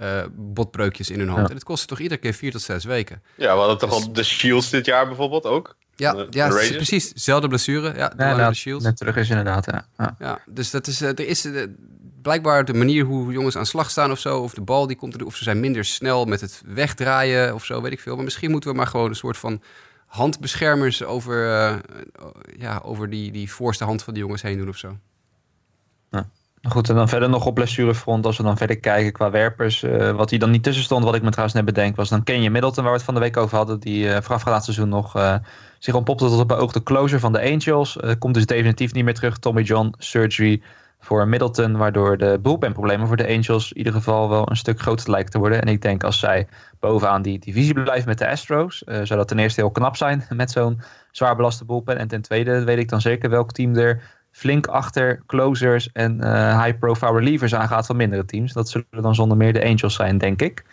Uh, botbreukjes in hun hand. Ja. En het kostte toch iedere keer vier tot zes weken. Ja, we hadden toch dus... al de Shields dit jaar bijvoorbeeld ook? Ja, de, ja de precies. Zelfde blessure. Ja, de, ja, de Shields. Net terug is inderdaad, ja. ja. ja dus dat is, er is, blijkbaar de manier hoe jongens aan slag staan of zo, of de bal die komt er, of ze zijn minder snel met het wegdraaien of zo, weet ik veel. Maar misschien moeten we maar gewoon een soort van handbeschermers over, uh, ja, over die, die voorste hand van de jongens heen doen of zo. Goed, en dan verder nog op blessurefront, als we dan verder kijken qua werpers. Uh, wat hij dan niet tussen stond, wat ik me trouwens net bedenk, was dan ken je Middleton, waar we het van de week over hadden, die uh, voorafgaand seizoen nog uh, zich ontpopte tot op de closer van de Angels. komt dus definitief niet meer terug. Tommy John surgery voor Middleton, waardoor de bullpenproblemen voor de Angels in ieder geval wel een stuk groter lijken te worden. En ik denk als zij bovenaan die divisie blijven met de Astros, zou dat ten eerste heel knap zijn <laughs> met zo'n zwaar belaste bullpen. En ten tweede weet ik dan zeker welk team er flink achter closers en uh, high-profile relievers aangaat van mindere teams. Dat zullen dan zonder meer de Angels zijn, denk ik.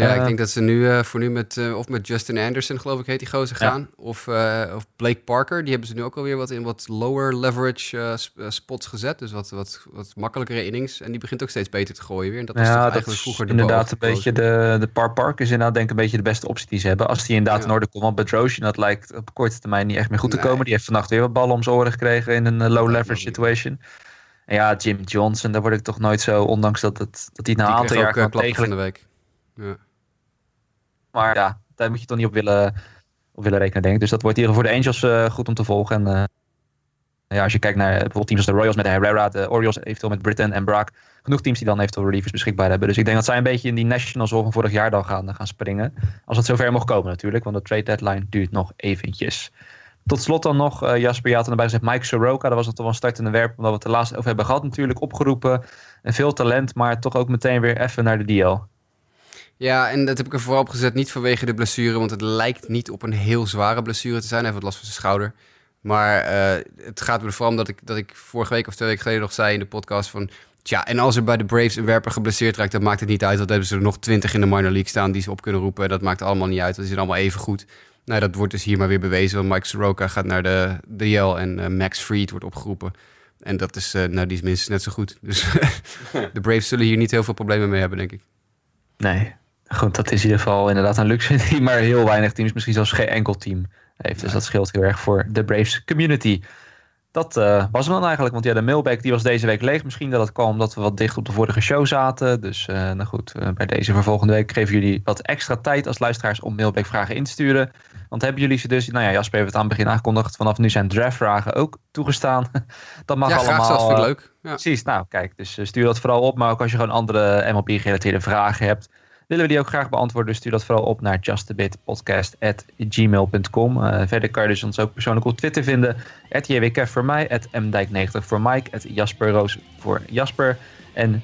Ja, ik eh, denk dat ze nu uh, voor nu met, uh, of met Justin Anderson, geloof ik, heet die gozer gaan. Of, of Blake Parker, die hebben ze nu ook alweer wat in wat lower leverage spots gezet. Dus wat, wat, wat makkelijkere innings. En die begint ook steeds beter te gooien weer. En dat was ja, eigenlijk vroeger de Inderdaad, een beetje de, de Par Park is inderdaad denk ik een beetje de beste optie die ze hebben. Als die inderdaad in orde komt. Want Bedrosian, dat lijkt op korte termijn niet echt meer goed te komen. Die heeft vannacht weer wat ballen om zijn oren gekregen in een low leverage situation. En ja, Jim Johnson, daar word ik toch nooit zo, ondanks dat, het, dat hij na een aantal jaar kan tegen van de week. Ja. Maar ja, daar moet je toch niet op willen, op willen rekenen, denk ik. Dus dat wordt hier voor de Angels uh, goed om te volgen. En uh, ja, als je kijkt naar bijvoorbeeld teams als de Royals met de Herrera, de Orioles eventueel met Britton en Brack. Genoeg teams die dan eventueel relievers beschikbaar hebben. Dus ik denk dat zij een beetje in die Nationals van vorig jaar dan gaan, gaan springen. Als het zover mocht komen natuurlijk, want de trade deadline duurt nog eventjes. Tot slot dan nog, Jasper, je had erbij gezegd Mike Soroka. Dat was toch wel een startende werp, omdat we het er laatst over hebben gehad natuurlijk. Opgeroepen en veel talent, maar toch ook meteen weer even naar de DL. Ja, en dat heb ik er vooral op gezet, niet vanwege de blessure, want het lijkt niet op een heel zware blessure te zijn. Hij heeft wat last van zijn schouder. Maar uh, het gaat er vooral om dat ik, dat ik vorige week of twee weken geleden nog zei in de podcast van... Tja, en als er bij de Braves een werper geblesseerd raakt, dan maakt het niet uit. Want hebben ze er nog twintig in de minor league staan die ze op kunnen roepen. Dat maakt allemaal niet uit, want die zijn allemaal even goed. Nou, dat wordt dus hier maar weer bewezen. Mike Soroka gaat naar de DL en uh, Max Fried wordt opgeroepen. En dat is, uh, nou, die is minstens net zo goed. Dus <laughs> de Braves zullen hier niet heel veel problemen mee hebben, denk ik. Nee, goed, dat is in ieder geval inderdaad een luxe <laughs> die maar heel weinig teams, misschien zelfs geen enkel team heeft. Dus dat scheelt heel erg voor de Braves community. Dat uh, was hem dan eigenlijk, want ja, de mailback die was deze week leeg. Misschien dat het kwam omdat we wat dicht op de vorige show zaten. Dus uh, nou goed, uh, bij deze voor volgende week geven jullie wat extra tijd als luisteraars om mailback vragen in te sturen. Want hebben jullie ze dus, nou ja, Jasper heeft het aan het begin aangekondigd. Vanaf nu zijn draftvragen ook toegestaan. <laughs> dat mag ja, allemaal. Ja, graag, leuk. Ja. Precies, nou kijk, dus stuur dat vooral op. Maar ook als je gewoon andere MLB-gerelateerde vragen hebt willen we die ook graag beantwoorden. Dus stuur dat vooral op naar justabitpodcast.gmail.com. Eh, verder kan je dus ons ook persoonlijk op Twitter vinden. JWK voor mij, mdijk90 voor Mike, Jasper Roos voor Jasper en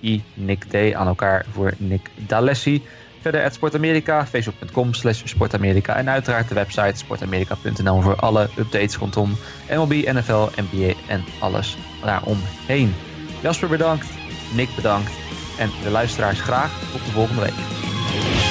@i_nickd aan elkaar voor Nick D'Alessi. Verder at Sportamerika, facebook.com slash sportamerika en uiteraard de website sportamerika.nl voor alle updates rondom MLB, NFL, NBA en alles daaromheen. Jasper bedankt, Nick bedankt en de luisteraars graag tot de volgende week.